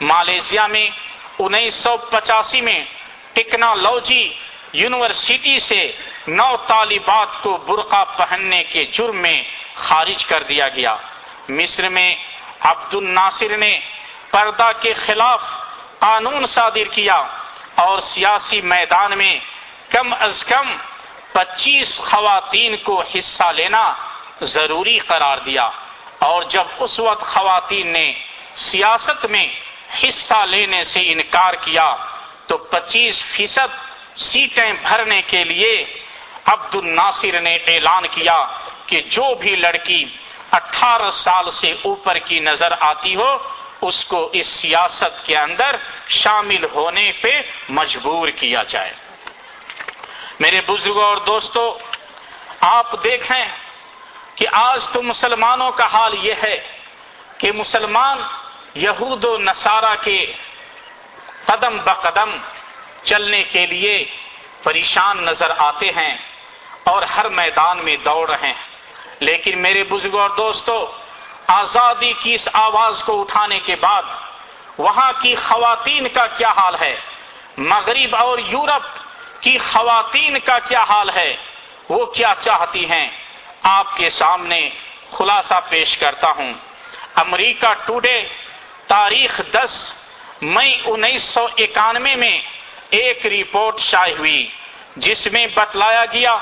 مالیشیا میں انیس سو پچاسی میں ٹیکنالوجی یونیورسٹی سے نو طالبات کو برقع پہننے کے جرم میں خارج کر دیا گیا۔ مصر میں عبد الناصر نے پردہ کے خلاف قانون صادر کیا اور سیاسی میدان میں کم از کم پچیس خواتین کو حصہ لینا ضروری قرار دیا۔ اور جب اس وقت خواتین نے سیاست میں حصہ لینے سے انکار کیا، تو پچیس فیصد سیٹیں بھرنے کے لیے عبد الناصر نے اعلان کیا کہ جو بھی لڑکی اٹھارہ سال سے اوپر کی نظر آتی ہو اس کو اس سیاست کے اندر شامل ہونے پہ مجبور کیا جائے۔ میرے بزرگوں اور دوستو، آپ دیکھیں کہ آج تو مسلمانوں کا حال یہ ہے کہ مسلمان یہود و نصارہ کے قدم بقدم چلنے کے لیے پریشان نظر آتے ہیں اور ہر میدان میں دوڑ رہے ہیں۔ لیکن میرے بزرگوں اور دوستو آزادی کی اس آواز کو اٹھانے کے بعد وہاں کی خواتین کا کیا حال ہے؟ مغرب اور یورپ کی خواتین کا کیا حال ہے؟ وہ کیا چاہتی ہیں؟ آپ کے سامنے خلاصہ پیش کرتا ہوں۔ امریکہ ٹوڈے تاریخ دس مئی انیس سو اکانوے میں ایک رپورٹ شائع ہوئی، جس میں بتلایا گیا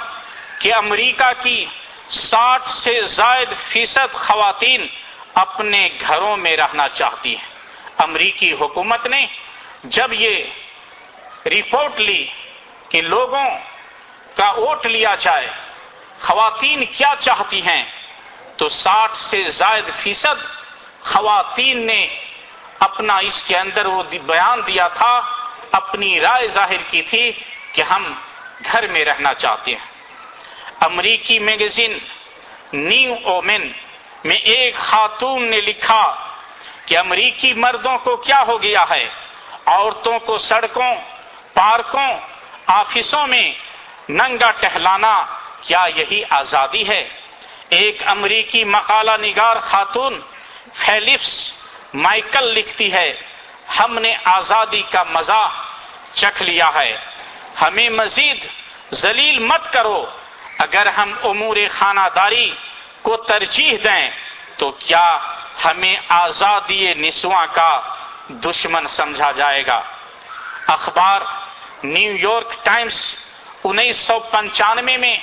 کہ امریکہ کی ساٹھ سے زائد فیصد خواتین اپنے گھروں میں رہنا چاہتی ہیں۔ امریکی حکومت نے جب یہ رپورٹ لی کہ لوگوں کا ووٹ لیا جائے، خواتین کیا چاہتی ہیں؟ تو ساٹھ سے زائد فیصد خواتین نے اپنا اس کے اندر وہ بیان دیا تھا، اپنی رائے ظاہر کی تھی کہ ہم گھر میں رہنا چاہتے ہیں۔ امریکی میگزین نیو اومن میں ایک خاتون نے لکھا کہ امریکی مردوں کو کیا ہو گیا ہے؟ عورتوں کو سڑکوں، پارکوں، آفسوں میں ننگا ٹہلانا کیا یہی آزادی ہے؟ ایک امریکی مقالہ نگار خاتون فیلپس مائیکل لکھتی ہے، ہم نے آزادی کا مزہ چکھ لیا ہے۔ ہمیں مزید ذلیل مت کرو۔ اگر ہم امور خانہ داری کو ترجیح دیں تو کیا ہمیں آزادی نسواں کا دشمن سمجھا جائے گا؟ اخبار نیو یارک ٹائمز انیس سو پنچانوے میں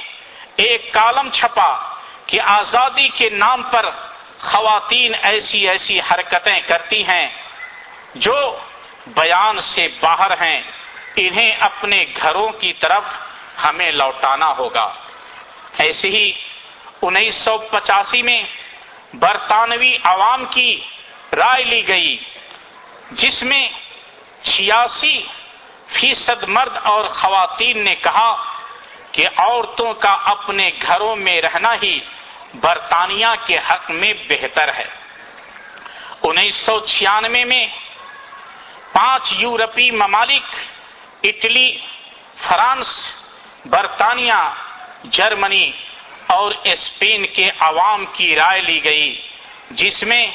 ایک کالم چھپا کہ آزادی کے نام پر خواتین ایسی ایسی حرکتیں کرتی ہیں جو بیان سے باہر ہیں، انہیں اپنے گھروں کی طرف ہمیں لوٹانا ہوگا۔ ایسے ہی انیس سو پچاسی میں برطانوی عوام کی رائے لی گئی، جس میں چھیاسی فیصد مرد اور خواتین نے کہا کہ عورتوں کا اپنے گھروں میں رہنا ہی برطانیہ کے حق میں بہتر ہے۔ انیس سو چھیانوے میں پانچ یورپی ممالک، اٹلی، فرانس، برطانیہ جرمنی اور اسپین کے عوام کی رائے لی گئی، جس میں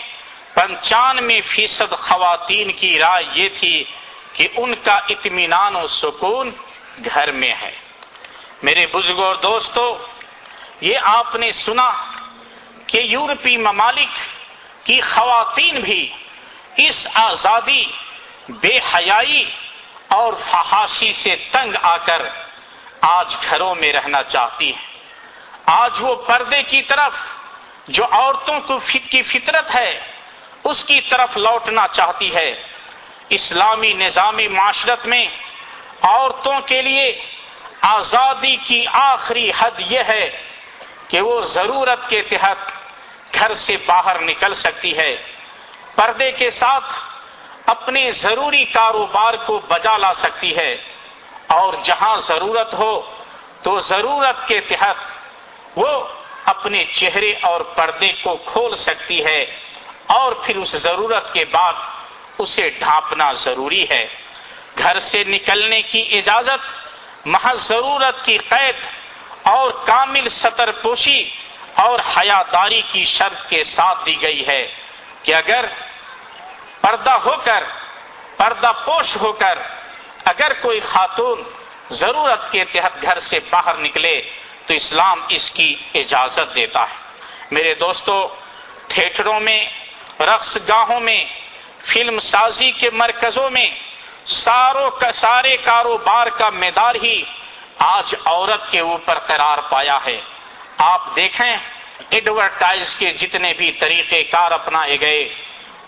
پنچانوے فیصد خواتین کی رائے یہ تھی کہ ان کا اطمینان و سکون گھر میں ہے۔ میرے بزرگ اور دوستو، یہ آپ نے سنا کہ یورپی ممالک کی خواتین بھی اس آزادی، بے حیائی اور فحاشی سے تنگ آ کر آج گھروں میں رہنا چاہتی ہیں۔ آج وہ پردے کی طرف جو عورتوں کو کی فطرت ہے، اس کی طرف لوٹنا چاہتی ہے۔ اسلامی نظامی معاشرت میں عورتوں کے لیے آزادی کی آخری حد یہ ہے کہ وہ ضرورت کے تحت گھر سے باہر نکل سکتی ہے۔ پردے کے ساتھ اپنے ضروری کاروبار کو بجا لا سکتی ہے۔ اور جہاں ضرورت ہو تو ضرورت کے تحت وہ اپنے چہرے اور پردے کو کھول سکتی ہے اور پھر اس ضرورت کے بعد اسے ڈھانپنا ضروری ہے۔ گھر سے نکلنے کی اجازت، محض ضرورت کی قید اور کامل سطر پوشی اور حیاداری کی شرط کے ساتھ دی گئی ہے کہ اگر پردہ ہو کر، پردہ پوش ہو کر اگر کوئی خاتون ضرورت کے تحت گھر سے باہر نکلے تو اسلام اس کی اجازت دیتا ہے۔ میرے دوستو، تھیٹروں میں، رقص گاہوں میں، فلم سازی کے مرکزوں میں ساروں کا، سارے کاروبار کا میدار ہی آج عورت کے اوپر قرار پایا ہے۔ آپ دیکھیں، ایڈورٹائز کے جتنے بھی طریقے کار اپنائے گئے،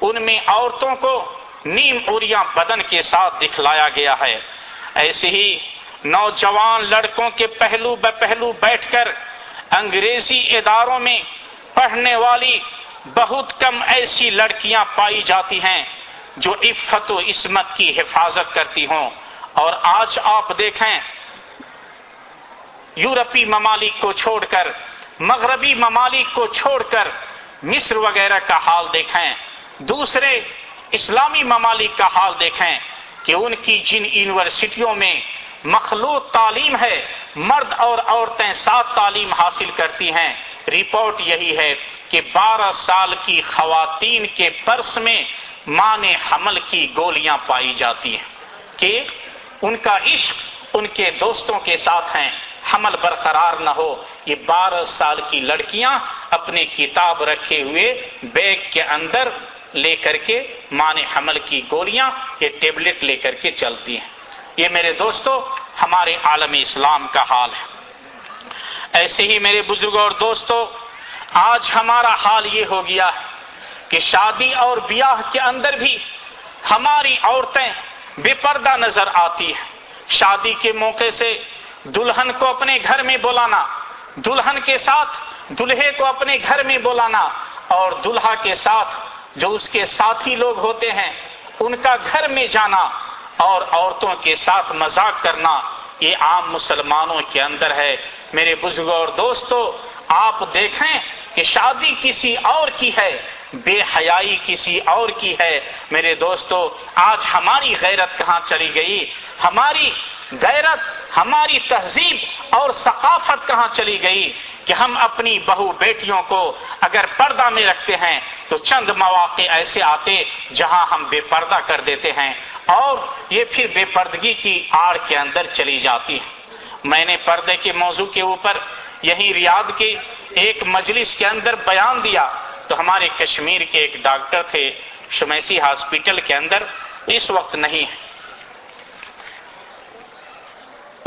ان میں عورتوں کو نیم اوریاں بدن کے ساتھ دکھلایا گیا ہے۔ ایسے ہی نوجوان لڑکوں کے پہلو بہ پہلو بیٹھ کر انگریزی اداروں میں پڑھنے والی بہت کم ایسی لڑکیاں پائی جاتی ہیں جو عفت و عصمت کی حفاظت کرتی ہوں۔ اور آج آپ دیکھیں، یورپی ممالک کو چھوڑ کر، مغربی ممالک کو چھوڑ کر مصر وغیرہ کا حال دیکھیں۔ دوسرے اسلامی ممالک کا حال دیکھیں کہ ان کی جن یونیورسٹیوں میں مخلوط تعلیم ہے، مرد اور عورتیں ساتھ تعلیم حاصل کرتی ہیں۔ رپورٹ یہی ہے کہ بارہ سال کی خواتین کے پرس میں مان حمل کی، گولیاں پائی جاتی ہیں۔ کہ ان کا عشق ان کے دوستوں کے ساتھ ہیں۔ حمل برقرار نہ ہو۔ یہ بارہ سال کی لڑکیاں اپنے کتاب رکھے ہوئے بیگ کے اندر لے کر کے مان حمل کی گولیاں یہ ٹیبلٹ لے کر کے چلتی ہیں۔ یہ میرے دوستو ہمارے عالم اسلام کا حال ہے۔ ایسے ہی میرے بزرگوں اور دوستو، آج ہمارا حال یہ ہو گیا ہے کہ شادی اور بیاہ کے اندر بھی ہماری عورتیں بے پردہ نظر آتی ہیں۔ شادی کے موقع سے دلہن کو اپنے گھر میں بلانا، دلہن کے ساتھ دلہے کو اپنے گھر میں بلانا اور دلہا کے ساتھ جو اس کے ساتھی لوگ ہوتے ہیں، ان کا گھر میں جانا اور عورتوں کے ساتھ مذاق کرنا، یہ عام مسلمانوں کے اندر ہے۔ میرے بزرگوں اور دوستو، آپ دیکھیں کہ شادی کسی اور کی ہے، بے حیائی کسی اور کی ہے۔ میرے دوستو، آج ہماری غیرت کہاں چلی گئی؟ ہماری غیرت ہماری تہذیب اور ثقافت کہاں چلی گئی کہ ہم اپنی بہو بیٹیوں کو اگر پردہ میں رکھتے ہیں تو چند مواقع ایسے آتے جہاں ہم بے پردہ کر دیتے ہیں اور یہ پھر بے پردگی کی آڑ کے اندر چلی جاتی ہے۔ میں نے پردے کے موضوع کے اوپر یہی ریاض کے ایک مجلس کے اندر بیان دیا۔ تو ہمارے کشمیر کے ایک ڈاکٹر تھے، شمیسی ہاسپٹل کے اندر۔ اس وقت نہیں ہے۔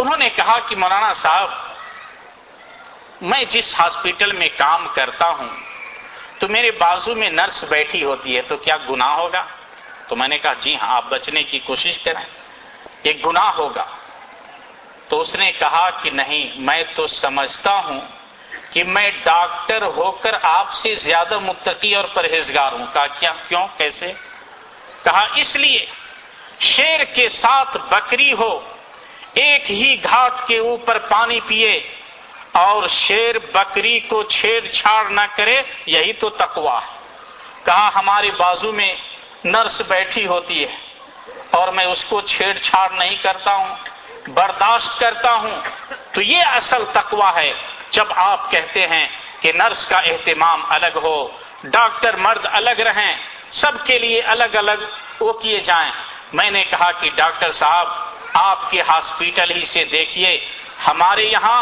انہوں نے کہا کہ مولانا صاحب، میں جس ہاسپٹل میں کام کرتا ہوں، تو میرے بازو میں نرس بیٹھی ہوتی ہے، تو کیا گناہ ہوگا؟ تو میں نے کہا جی ہاں آپ بچنے کی کوشش کریں۔ یہ گناہ ہوگا۔ تو اس نے کہا کہ نہیں، میں تو سمجھتا ہوں کہ میں ڈاکٹر ہو کر آپ سے زیادہ متقی اور پرہیزگار ہوں۔ کہا، کیا، کیوں، کیسے؟ کہا، اس لیے شیر کے ساتھ بکری ہو ایک ہی گھاٹ کے اوپر پانی پیے اور شیر بکری کو چھیڑ چھاڑ نہ کرے، یہی تو تقوا ہے۔ کہا ہمارے بازو میں نرس بیٹھی ہوتی ہے اور میں اس کو چھیڑ چھاڑ نہیں کرتا ہوں، برداشت کرتا ہوں، تو یہ اصل تقوا ہے۔ جب آپ کہتے ہیں کہ نرس کا اہتمام الگ ہو، ڈاکٹر مرد الگ رہیں، سب کے لیے الگ الگ، وہ کیے جائیں۔ میں نے کہا کہ ڈاکٹر صاحب آپ کے ہاسپٹل ہی سے دیکھیے، ہمارے یہاں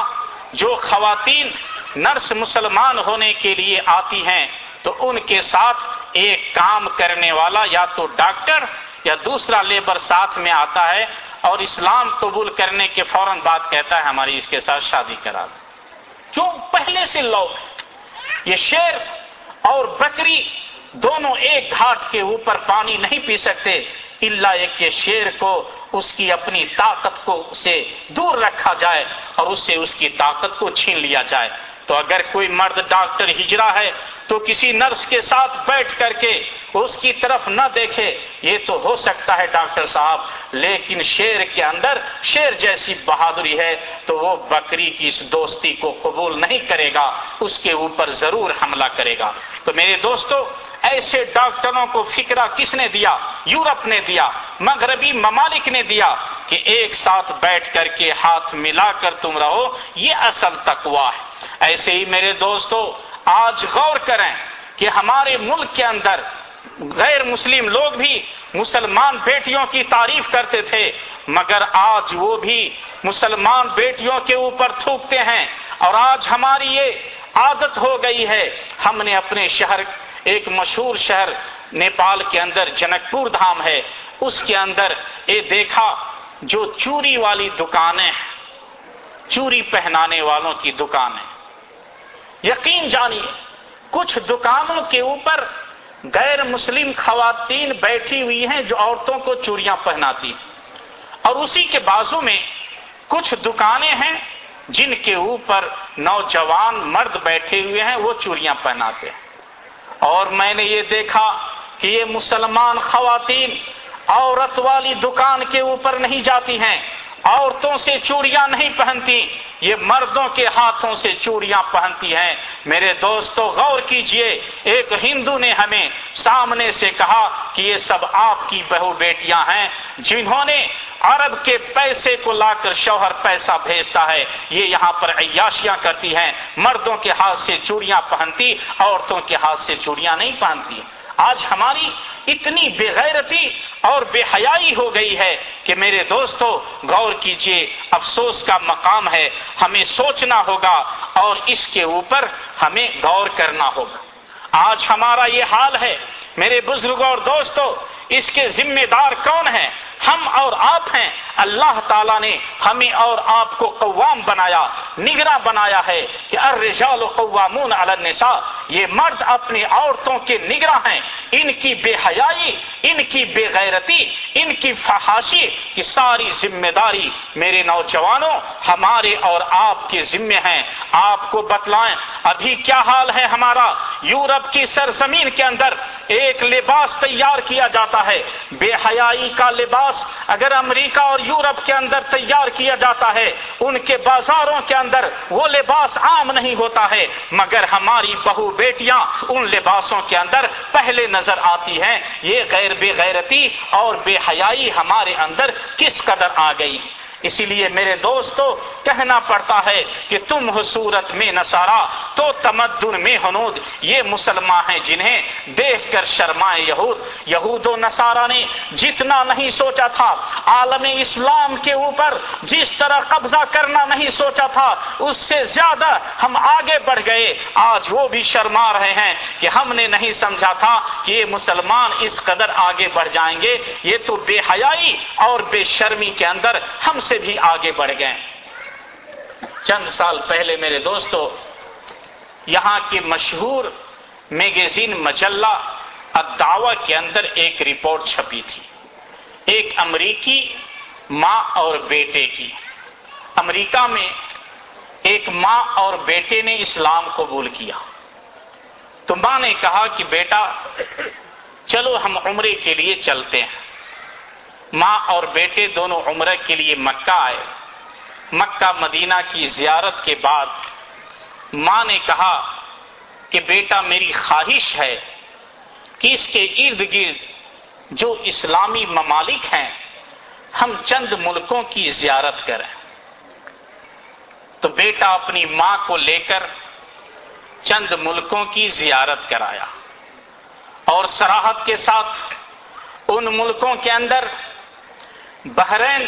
جو خواتین نرس مسلمان ہونے کے لیے آتی ہیں، تو ان کے ساتھ ایک کام کرنے والا یا تو ڈاکٹر یا دوسرا لیبر ساتھ میں آتا ہے اور اسلام قبول کرنے کے فوراً بات کہتا ہے، ہماری اس کے ساتھ شادی کرا کیوں؟ پہلے سے لوگ، یہ شیر اور بکری دونوں ایک گھاٹ کے اوپر پانی نہیں پی سکتے اللہ ایک کے شیر کو اس کی اپنی طاقت کو سے دور رکھا جائے اور اس سے اس کی طاقت کو چھین لیا جائے۔ تو اگر کوئی مرد ڈاکٹر ہجرا ہے تو کسی نرس کے ساتھ بیٹھ کر کے اس کی طرف نہ دیکھے، یہ تو ہو سکتا ہے ڈاکٹر صاحب، لیکن شیر کے اندر شیر جیسی بہادری ہے تو وہ بکری کی اس دوستی کو قبول نہیں کرے گا، اس کے اوپر ضرور حملہ کرے گا۔ تو میرے دوستو ایسے ڈاکٹروں کو فکرہ کس نے دیا؟ یورپ نے دیا، مغربی ممالک نے دیا کہ ایک ساتھ بیٹھ کر کے ہاتھ ملا کر تم رہو، یہ اصل تقوا ہے۔ ایسے ہی میرے دوستو، آج غور کریں کہ ہمارے ملک کے اندر غیر مسلم لوگ بھی مسلمان بیٹیوں کی تعریف کرتے تھے، مگر آج وہ بھی مسلمان بیٹیوں کے اوپر تھوکتے ہیں۔ اور آج ہماری یہ عادت ہو گئی ہے، ہم نے اپنے شہر ایک مشہور شہر نیپال کے اندر جنک پور دھام ہے، اس کے اندر یہ دیکھا جو چوری والی دکانیں چوری پہنانے والوں کی دکانیں۔ یقین جانیے، کچھ دکانوں کے اوپر غیر مسلم خواتین بیٹھی ہوئی ہیں جو عورتوں کو چوریاں پہناتی ہیں۔ اور اسی کے بازو میں کچھ دکانیں ہیں جن کے اوپر نوجوان مرد بیٹھے ہوئے ہیں، وہ چوریاں پہناتے ہیں۔ اور میں نے یہ دیکھا کہ یہ مسلمان خواتین عورت والی دکان کے اوپر نہیں جاتی ہیں۔ عورتوں سے چوڑیاں نہیں پہنتی، یہ مردوں کے ہاتھوں سے چوڑیاں پہنتی ہیں۔ میرے دوستو، غور کیجیے، ایک ہندو نے ہمیں سامنے سے کہا کہ یہ سب آپ کی بہو بیٹیاں ہیں، جنہوں نے عرب کے پیسے کو لا کر شوہر پیسہ بھیجتا ہے۔ یہ یہاں پر عیاشیاں کرتی ہیں، مردوں کے ہاتھ سے چوڑیاں پہنتی، عورتوں کے ہاتھ سے چوڑیاں نہیں پہنتی۔ آج ہماری اتنی بے غیرتی اور بے حیائی ہو گئی ہے کہ میرے دوستو، غور کیجیے، افسوس کا مقام ہے۔ ہمیں سوچنا ہوگا اور اس کے اوپر ہمیں غور کرنا ہوگا۔ آج ہمارا یہ حال ہے، میرے بزرگوں اور دوستو، اس کے ذمہ دار کون ہیں؟ ہم اور آپ ہیں۔ اللہ تعالیٰ نے ہمیں اور آپ کو قوام بنایا، نگراں بنایا ہے کہ الرجال قوامون علی النساء۔ یہ مرد اپنی عورتوں کے نگراں ہیں۔ ان کی بے حیائی، ان کی بے غیرتی، ان کی فحاشی کی ساری ذمہ داری میرے نوجوانوں، ہمارے اور آپ کے ذمے ہیں۔ آپ کو بتلائیں، ابھی کیا حال ہے ہمارا؟ یورپ کی سرزمین کے اندر ایک لباس تیار کیا جاتا ہے۔ بے حیائی کا لباس اگر امریکہ اور یورپ کے اندر تیار کیا جاتا ہے، ان کے بازاروں کے اندر وہ لباس عام نہیں ہوتا ہے، مگر ہماری بہو بیٹیاں ان لباسوں کے اندر پہلے نظر آتی ہیں، یہ غیر بے غیرتی اور بے حیائی ہمارے اندر کس قدر آ گئی؟ اسی لیے میرے دوستو، کہنا پڑتا ہے کہ تم ہو صورت میں نسارا تو تمدن میں ہنود یہ مسلمان ہیں جنہیں دیکھ کر شرمائے یہود۔ یہود و نصارہ نے جتنا نہیں سوچا تھا، عالم اسلام کے اوپر جس طرح قبضہ کرنا نہیں سوچا تھا، اس سے زیادہ ہم آگے بڑھ گئے۔ آج وہ بھی شرما رہے ہیں کہ ہم نے نہیں سمجھا تھا کہ یہ مسلمان اس قدر آگے بڑھ جائیں گے۔ یہ تو بے حیائی اور بے شرمی کے اندر ہم سے بھی آگے بڑھ گئے۔ چند سال پہلے میرے دوستو، یہاں کے مشہور میگزین مجلہ الدعوہ کے اندر ایک رپورٹ چھپی تھی۔ ایک امریکی ماں اور بیٹے کی۔ امریکہ میں ایک ماں اور بیٹے نے اسلام قبول کیا۔ تو ماں نے کہا کہ بیٹا، چلو ہم عمرے کے لیے چلتے ہیں۔ ماں اور بیٹے دونوں عمرے کے لیے مکہ آئے۔ مکہ مدینہ کی زیارت کے بعد ماں نے کہا کہ بیٹا میری خواہش ہے کہ اس کے ارد گرد جو اسلامی ممالک ہیں، ہم چند ملکوں کی زیارت کریں۔ تو بیٹا اپنی ماں کو لے کر چند ملکوں کی زیارت کرایا اور سراحت کے ساتھ ان ملکوں کے اندر بحرین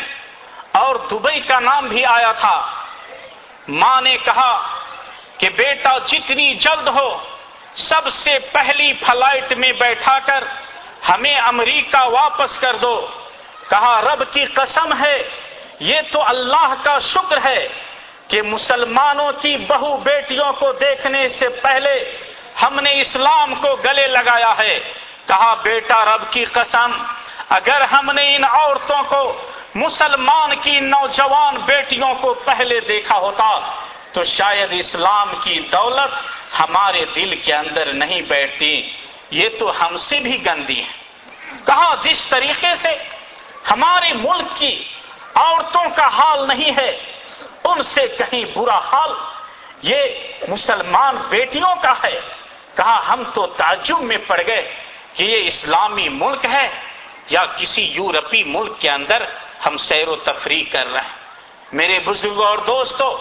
اور دبئی کا نام بھی آیا تھا۔ ماں نے کہا کہ بیٹا جتنی جلد ہو، سب سے پہلی فلائٹ میں بیٹھا کر ہمیں امریکہ واپس کر دو۔ کہا، رب کی قسم ہے، یہ تو اللہ کا شکر ہے کہ مسلمانوں کی بہو بیٹیوں کو دیکھنے سے پہلے ہم نے اسلام کو گلے لگایا ہے۔ کہا، بیٹا، رب کی قسم اگر ہم نے ان عورتوں کو مسلمان کی نوجوان بیٹیوں کو پہلے دیکھا ہوتا، تو شاید اسلام کی دولت ہمارے دل کے اندر نہیں بیٹھتی۔ یہ تو ہم سے بھی گندی ہے۔ کہا جس طریقے سے ہمارے ملک کی عورتوں کا حال نہیں ہے، ان سے کہیں برا حال۔ یہ مسلمان بیٹیوں کا ہے۔ کہا ہم تو تعجب میں پڑ گئے کہ یہ اسلامی ملک ہے۔ یا کسی یورپی ملک کے اندر ہم سیر و تفریح کر رہے ہیں۔ میرے بزرگوں اور دوستوں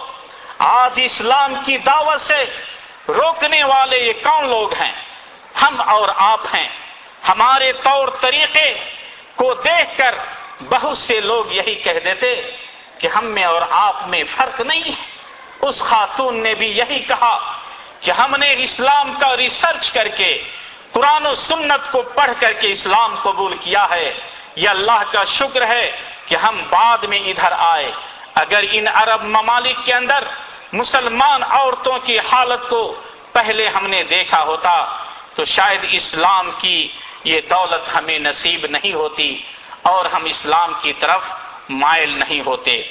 آج اسلام کی دعوت سے روکنے والے یہ کون لوگ ہیں؟ ہم اور آپ ہیں۔ ہمارے طور طریقے کو دیکھ کر بہت سے لوگ یہی کہہ دیتے کہ ہم میں اور آپ میں فرق نہیں ہے۔ اس خاتون نے بھی یہی کہا کہ ہم نے اسلام کا ریسرچ کر کے قرآن و سنت کو پڑھ کر کے اسلام قبول کیا ہے، یہ اللہ کا شکر ہے کہ ہم بعد میں ادھر آئے۔ اگر ان عرب ممالک کے اندر مسلمان عورتوں کی حالت کو پہلے ہم نے دیکھا ہوتا، تو شاید اسلام کی یہ دولت ہمیں نصیب نہیں ہوتی اور ہم اسلام کی طرف مائل نہیں ہوتے۔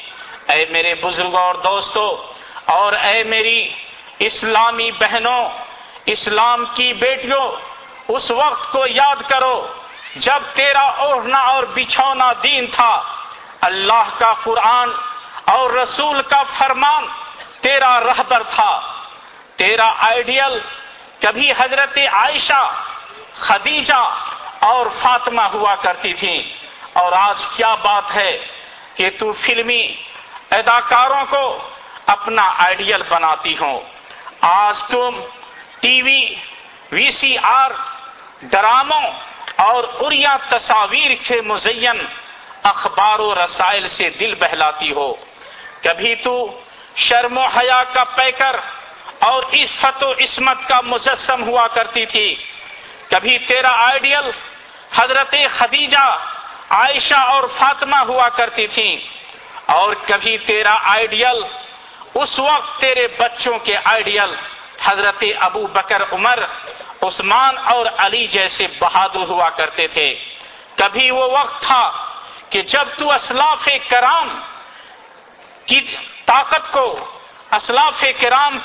اے میرے بزرگوں اور دوستوں اور اے میری اسلامی بہنوں، اسلام کی بیٹیوں اس وقت کو یاد کرو جب تیرا اوڑھنا اور بچھونا دین تھا۔ اللہ کا قرآن اور رسول کا فرمان تیرا رہبر تھا۔ تیرا آئیڈیل کبھی حضرت عائشہ، خدیجہ اور فاطمہ ہوا کرتی تھی۔ اور آج کیا بات ہے کہ تو فلمی اداکاروں کو اپنا آئیڈیل بناتی ہو۔ آج تم ٹی وی وی سی آر ڈراموں اور اریا تصاویر کے مزین اخبار و رسائل سے دل بہلاتی ہو۔ کبھی تو شرم و حیا کا پیکر اور عفت و عصمت کا مجسم ہوا کرتی تھی۔ کبھی تیرا آئیڈیل حضرت خدیجہ عائشہ اور فاطمہ ہوا کرتی تھی۔ اور کبھی تیرا آئیڈیل اس وقت تیرے بچوں کے آئیڈیل حضرت ابو بکر عمر عثمان اور علی جیسے بہادر ہوا کرتے تھے۔ کبھی وہ وقت تھا کہ جب تو اسلاف کرام کی طاقت کو، اسلاف کرام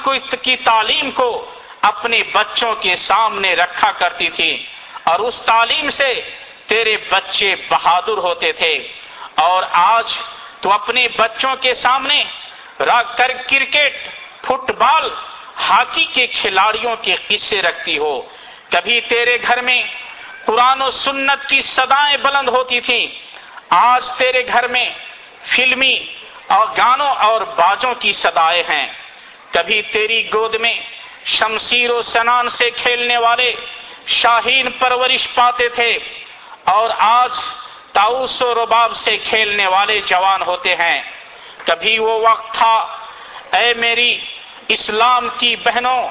کی تعلیم کو اپنے بچوں کے سامنے رکھا کرتی تھی اور اس تعلیم سے تیرے بچے بہادر ہوتے تھے۔ اور آج تو اپنے بچوں کے سامنے کرکٹ، فٹ بال ہاکی کے کھلاڑیوں کے قصے رکھتی ہو۔ کبھی تیرے گھر میں قرآن و سنت کی سدائیں بلند ہوتی تھیں، آج تیرے گھر میں فلمی اور گانوں اور باجوں کی سدائیں ہیں۔ کبھی تیری گود میں شمشیر و سنان سے کھیلنے والے شاہین پرورش پاتے تھے، اور آج تاؤس و رباب سے کھیلنے والے جوان ہوتے ہیں۔ کبھی وہ وقت تھا، اے میری اسلام کی بہنوں،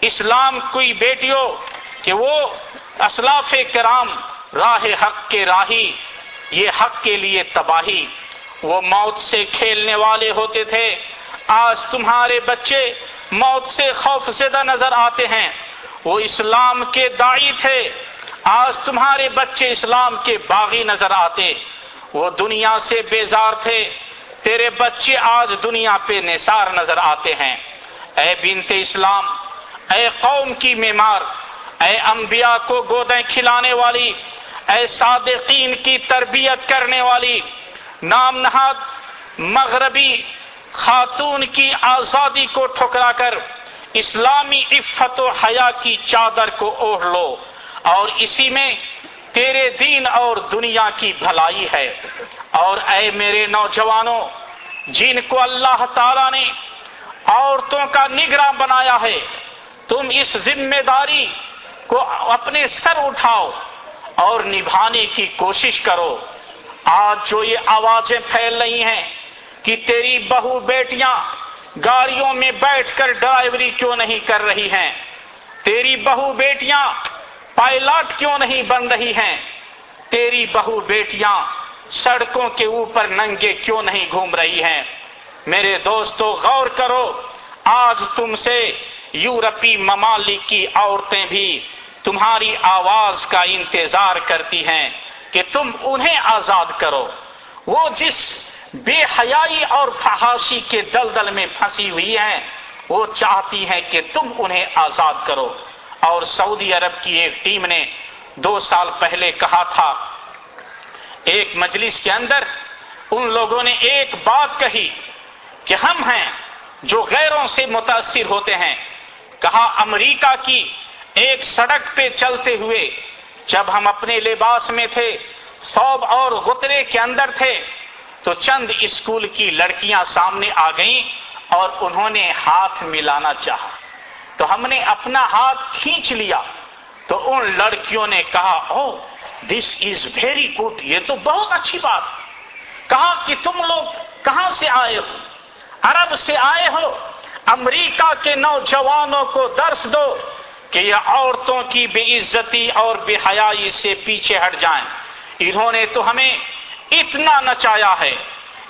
اسلام کی بیٹیوں، کہ وہ اسلاف کرام راہ حق کے راہی، یہ حق کے لیے تباہی۔ وہ موت سے کھیلنے والے ہوتے تھے۔ آج تمہارے بچے موت سے خوف زدہ نظر آتے ہیں۔ وہ اسلام کے دائی تھے۔ آج تمہارے بچے اسلام کے باغی نظر آتے۔ وہ دنیا سے بیزار تھے۔ تیرے بچے آج دنیا پہ نثار نظر آتے ہیں۔ اے بنت اسلام، اے قوم کی میمار اے انبیاء کو گودیں کھلانے والی، اے صادقین کی تربیت کرنے والی، نام نہاد مغربی خاتون کی آزادی کو ٹھکرا کر اسلامی عفت و حیا کی چادر کو اوڑھ لو، اور اسی میں تیرے دین اور دنیا کی بھلائی ہے۔ اور اے میرے نوجوانوں، جن کو اللہ تعالی نے عورتوں کا نگراں بنایا ہے۔ تم اس ذمہ داری کو اپنے سر اٹھاؤ اور نبھانے کی کوشش کرو۔ آج جو یہ آوازیں پھیل رہی ہیں کہ تیری بہو بیٹیاں گاڑیوں میں بیٹھ کر ڈرائیوری کیوں نہیں کر رہی ہیں؟ تیری بہو بیٹیاں پائلٹ کیوں نہیں بن رہی ہیں؟ تیری بہو بیٹیاں سڑکوں کے اوپر ننگے کیوں نہیں گھوم رہی ہیں؟ میرے دوستو، غور کرو، آج تم سے یورپی ممالک کی عورتیں بھی تمہاری آواز کا انتظار کرتی ہیں کہ تم انہیں آزاد کرو۔ وہ جس بے حیائی اور فحاشی کے دلدل میں پھنسی ہوئی ہیں، وہ چاہتی ہیں کہ تم انہیں آزاد کرو۔ اور سعودی عرب کی ایک ٹیم نے دو سال پہلے کہا تھا، ایک مجلس کے اندر ان لوگوں نے ایک بات کہی۔ کہ ہم ہیں جو غیروں سے متاثر ہوتے ہیں۔ کہا امریکہ کی ایک سڑک پہ چلتے ہوئے جب ہم اپنے لباس میں تھے، سوب اور غترے کے اندر تھے، تو چند اسکول کی لڑکیاں سامنے آ گئیں اور انہوں نے ہاتھ ملانا چاہا۔ تو ہم نے اپنا ہاتھ کھینچ لیا۔ تو ان لڑکیوں نے کہا او دس از ویری گڈ یہ تو بہت اچھی بات۔ کہا کہ تم لوگ کہاں سے آئے ہو؟ عرب سے آئے ہو، امریکہ کے نوجوانوں کو درس دو کہ یہ عورتوں کی بے عزتی اور بے حیائی سے پیچھے ہٹ جائیں۔ انہوں نے تو ہمیں اتنا نچایا ہے،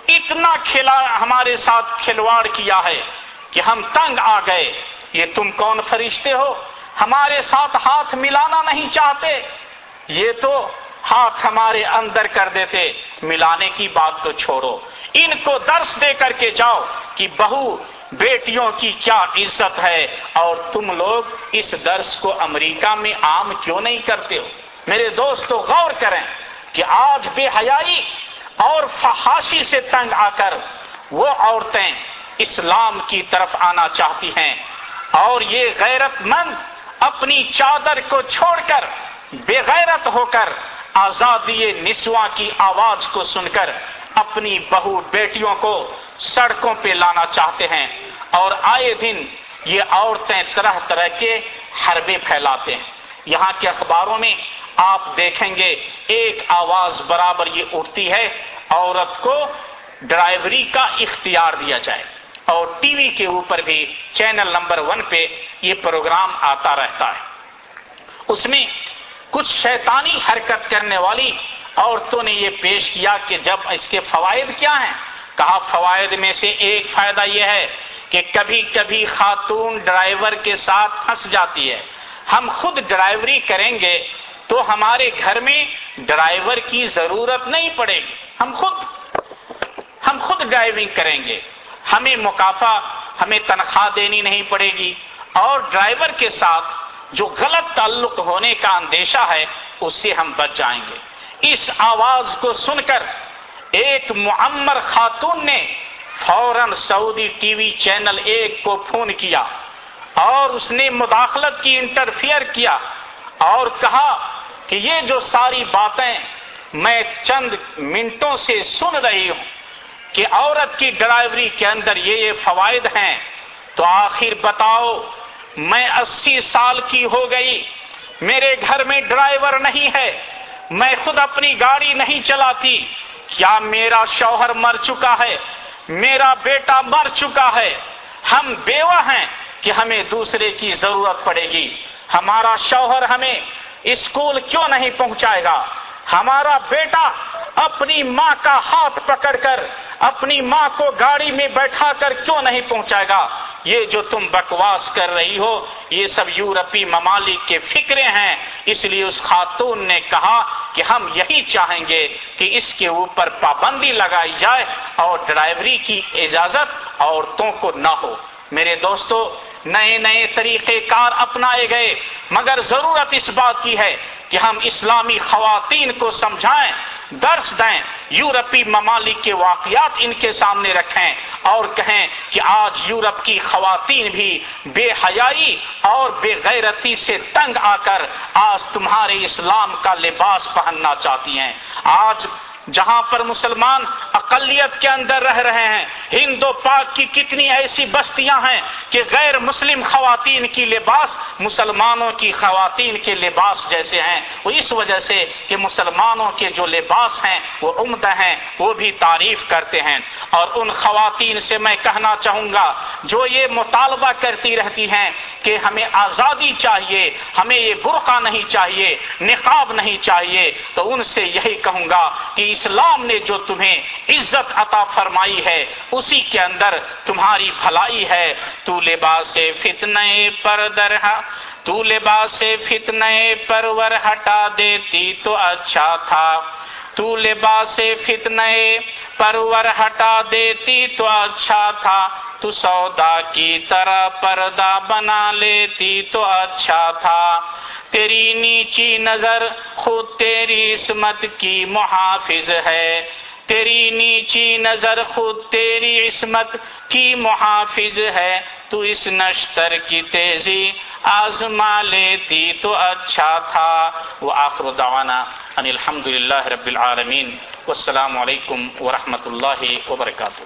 اتنا کھلا، ہمارے ساتھ کھلواڑ کیا ہے کہ ہم تنگ آ گئے۔ یہ تم کون فرشتے ہو؟ ہمارے ساتھ ہاتھ ملانا نہیں چاہتے۔ یہ تو ہاتھ ہمارے اندر کر دیتے، ملانے کی بات تو چھوڑو۔ ان کو درس دے کر کے جاؤ کہ بہو، بیٹیوں کی کیا عزت ہے؟ اور تم لوگ اس درس کو امریکہ میں عام کیوں نہیں کرتے ہو؟ میرے دوستو، غور کریں کہ آج بے حیائی اور فحاشی سے تنگ آ کر وہ عورتیں اسلام کی طرف آنا چاہتی ہیں۔ اور یہ غیرت مند اپنی چادر کو چھوڑ کر بے غیرت ہو کر آزادی نسواں کی آواز کو سن کر اپنی بہو بیٹیوں کو سڑکوں پہ لانا چاہتے ہیں اور آئے دن یہ عورتیں طرح طرح کے حربے پھیلاتے ہیں۔ یہاں کے اخباروں میں آپ دیکھیں گے ایک آواز برابر یہ اٹھتی ہے، عورت کو ڈرائیوری کا اختیار دیا جائے۔ اور ٹی وی کے اوپر بھی چینل نمبر ون پہ یہ پروگرام آتا رہتا ہے۔ اس میں کچھ شیطانی حرکت کرنے والی عورتوں نے یہ پیش کیا کہ جب اس کے فوائد کیا ہیں، کہا فوائد میں سے ایک فائدہ یہ ہے کہ کبھی کبھی خاتون ڈرائیور کے ساتھ پھنس جاتی ہے۔ ہم خود ڈرائیوری کریں گے تو ہمارے گھر میں ڈرائیور کی ضرورت نہیں پڑے گی۔ ہم خود ہم خود ڈرائیونگ کریں گے۔ ہمیں مقافع ہمیں تنخواہ دینی نہیں پڑے گی اور ڈرائیور کے ساتھ جو غلط تعلق ہونے کا اندیشہ ہے، اس سے ہم بچ جائیں گے۔ اس آواز کو سن کر ایک معمر خاتون نے فوراً سعودی ٹی وی چینل ایک کو فون کیا اور اس نے مداخلت کی، انٹرفیئر کیا اور کہا کہ یہ جو ساری باتیں میں چند منٹوں سے سن رہی ہوں کہ عورت کی ڈرائیوری کے اندر یہ یہ فوائد ہیں، تو آخر بتاؤ میں اسی سال کی ہو گئی۔ میرے گھر میں ڈرائیور نہیں ہے۔ میں خود اپنی گاڑی نہیں چلاتی۔ کیا میرا شوہر مر چکا ہے؟ میرا بیٹا مر چکا ہے۔ ہم بیوہ ہیں کہ ہمیں دوسرے کی ضرورت پڑے گی۔ ہمارا شوہر ہمیں اسکول کیوں نہیں پہنچائے گا؟ ہمارا بیٹا اپنی ماں کا ہاتھ پکڑ کر اپنی ماں کو گاڑی میں بیٹھا کر کیوں نہیں پہنچائے گا؟ یہ جو تم بکواس کر رہی ہو، یہ سب یورپی ممالک کے فکرے ہیں۔ اس لیے اس خاتون نے کہا کہ ہم یہی چاہیں گے کہ اس کے اوپر پابندی لگائی جائے اور ڈرائیوری کی اجازت عورتوں کو نہ ہو۔ میرے دوستو، نئے نئے طریقے کار اپنائے گئے، مگر ضرورت اس بات کی ہے کہ ہم اسلامی خواتین کو سمجھائیں، درس دیں، یورپی ممالک کے واقعات ان کے سامنے رکھیں اور کہیں کہ آج یورپ کی خواتین بھی بے حیائی اور بے غیرتی سے تنگ آ کر آج تمہارے اسلام کا لباس پہننا چاہتی ہیں۔ آج جہاں پر مسلمان اقلیت کے اندر رہ رہے ہیں۔ ہند و پاک کی کتنی ایسی بستیاں ہیں کہ غیر مسلم خواتین کی لباس مسلمانوں کی خواتین کے لباس جیسے ہیں۔ وہ اس وجہ سے کہ مسلمانوں کے جو لباس ہیں وہ عمدہ ہیں، وہ بھی تعریف کرتے ہیں۔ اور ان خواتین سے میں کہنا چاہوں گا، جو یہ مطالبہ کرتی رہتی ہیں کہ ہمیں آزادی چاہیے، ہمیں یہ برقع نہیں چاہیے، نقاب نہیں چاہیے، تو ان سے یہی کہوں گا کہ اسلام نے جو تمہیں عزت عطا فرمائی ہے، اسی کے اندر تمہاری بھلائی ہے۔ تو لباس فتنے پر درہ تو لباس فتنے پرور ہٹا دیتی تو اچھا تھا۔ تو لباس فتنے پرور ہٹا دیتی تو اچھا تھا تو سودا کی طرح پردہ بنا لیتی تو اچھا تھا تیری نیچی نظر خود تیری عصمت کی محافظ ہے تیری نیچی نظر خود تیری عصمت کی محافظ ہے، تو اس نشتر کی تیزی آزما لیتی تو اچھا تھا۔ وہ آخر دعوانا ان الحمد رب العالمین۔ والسلام علیکم ورحمۃ اللہ وبرکاتہ۔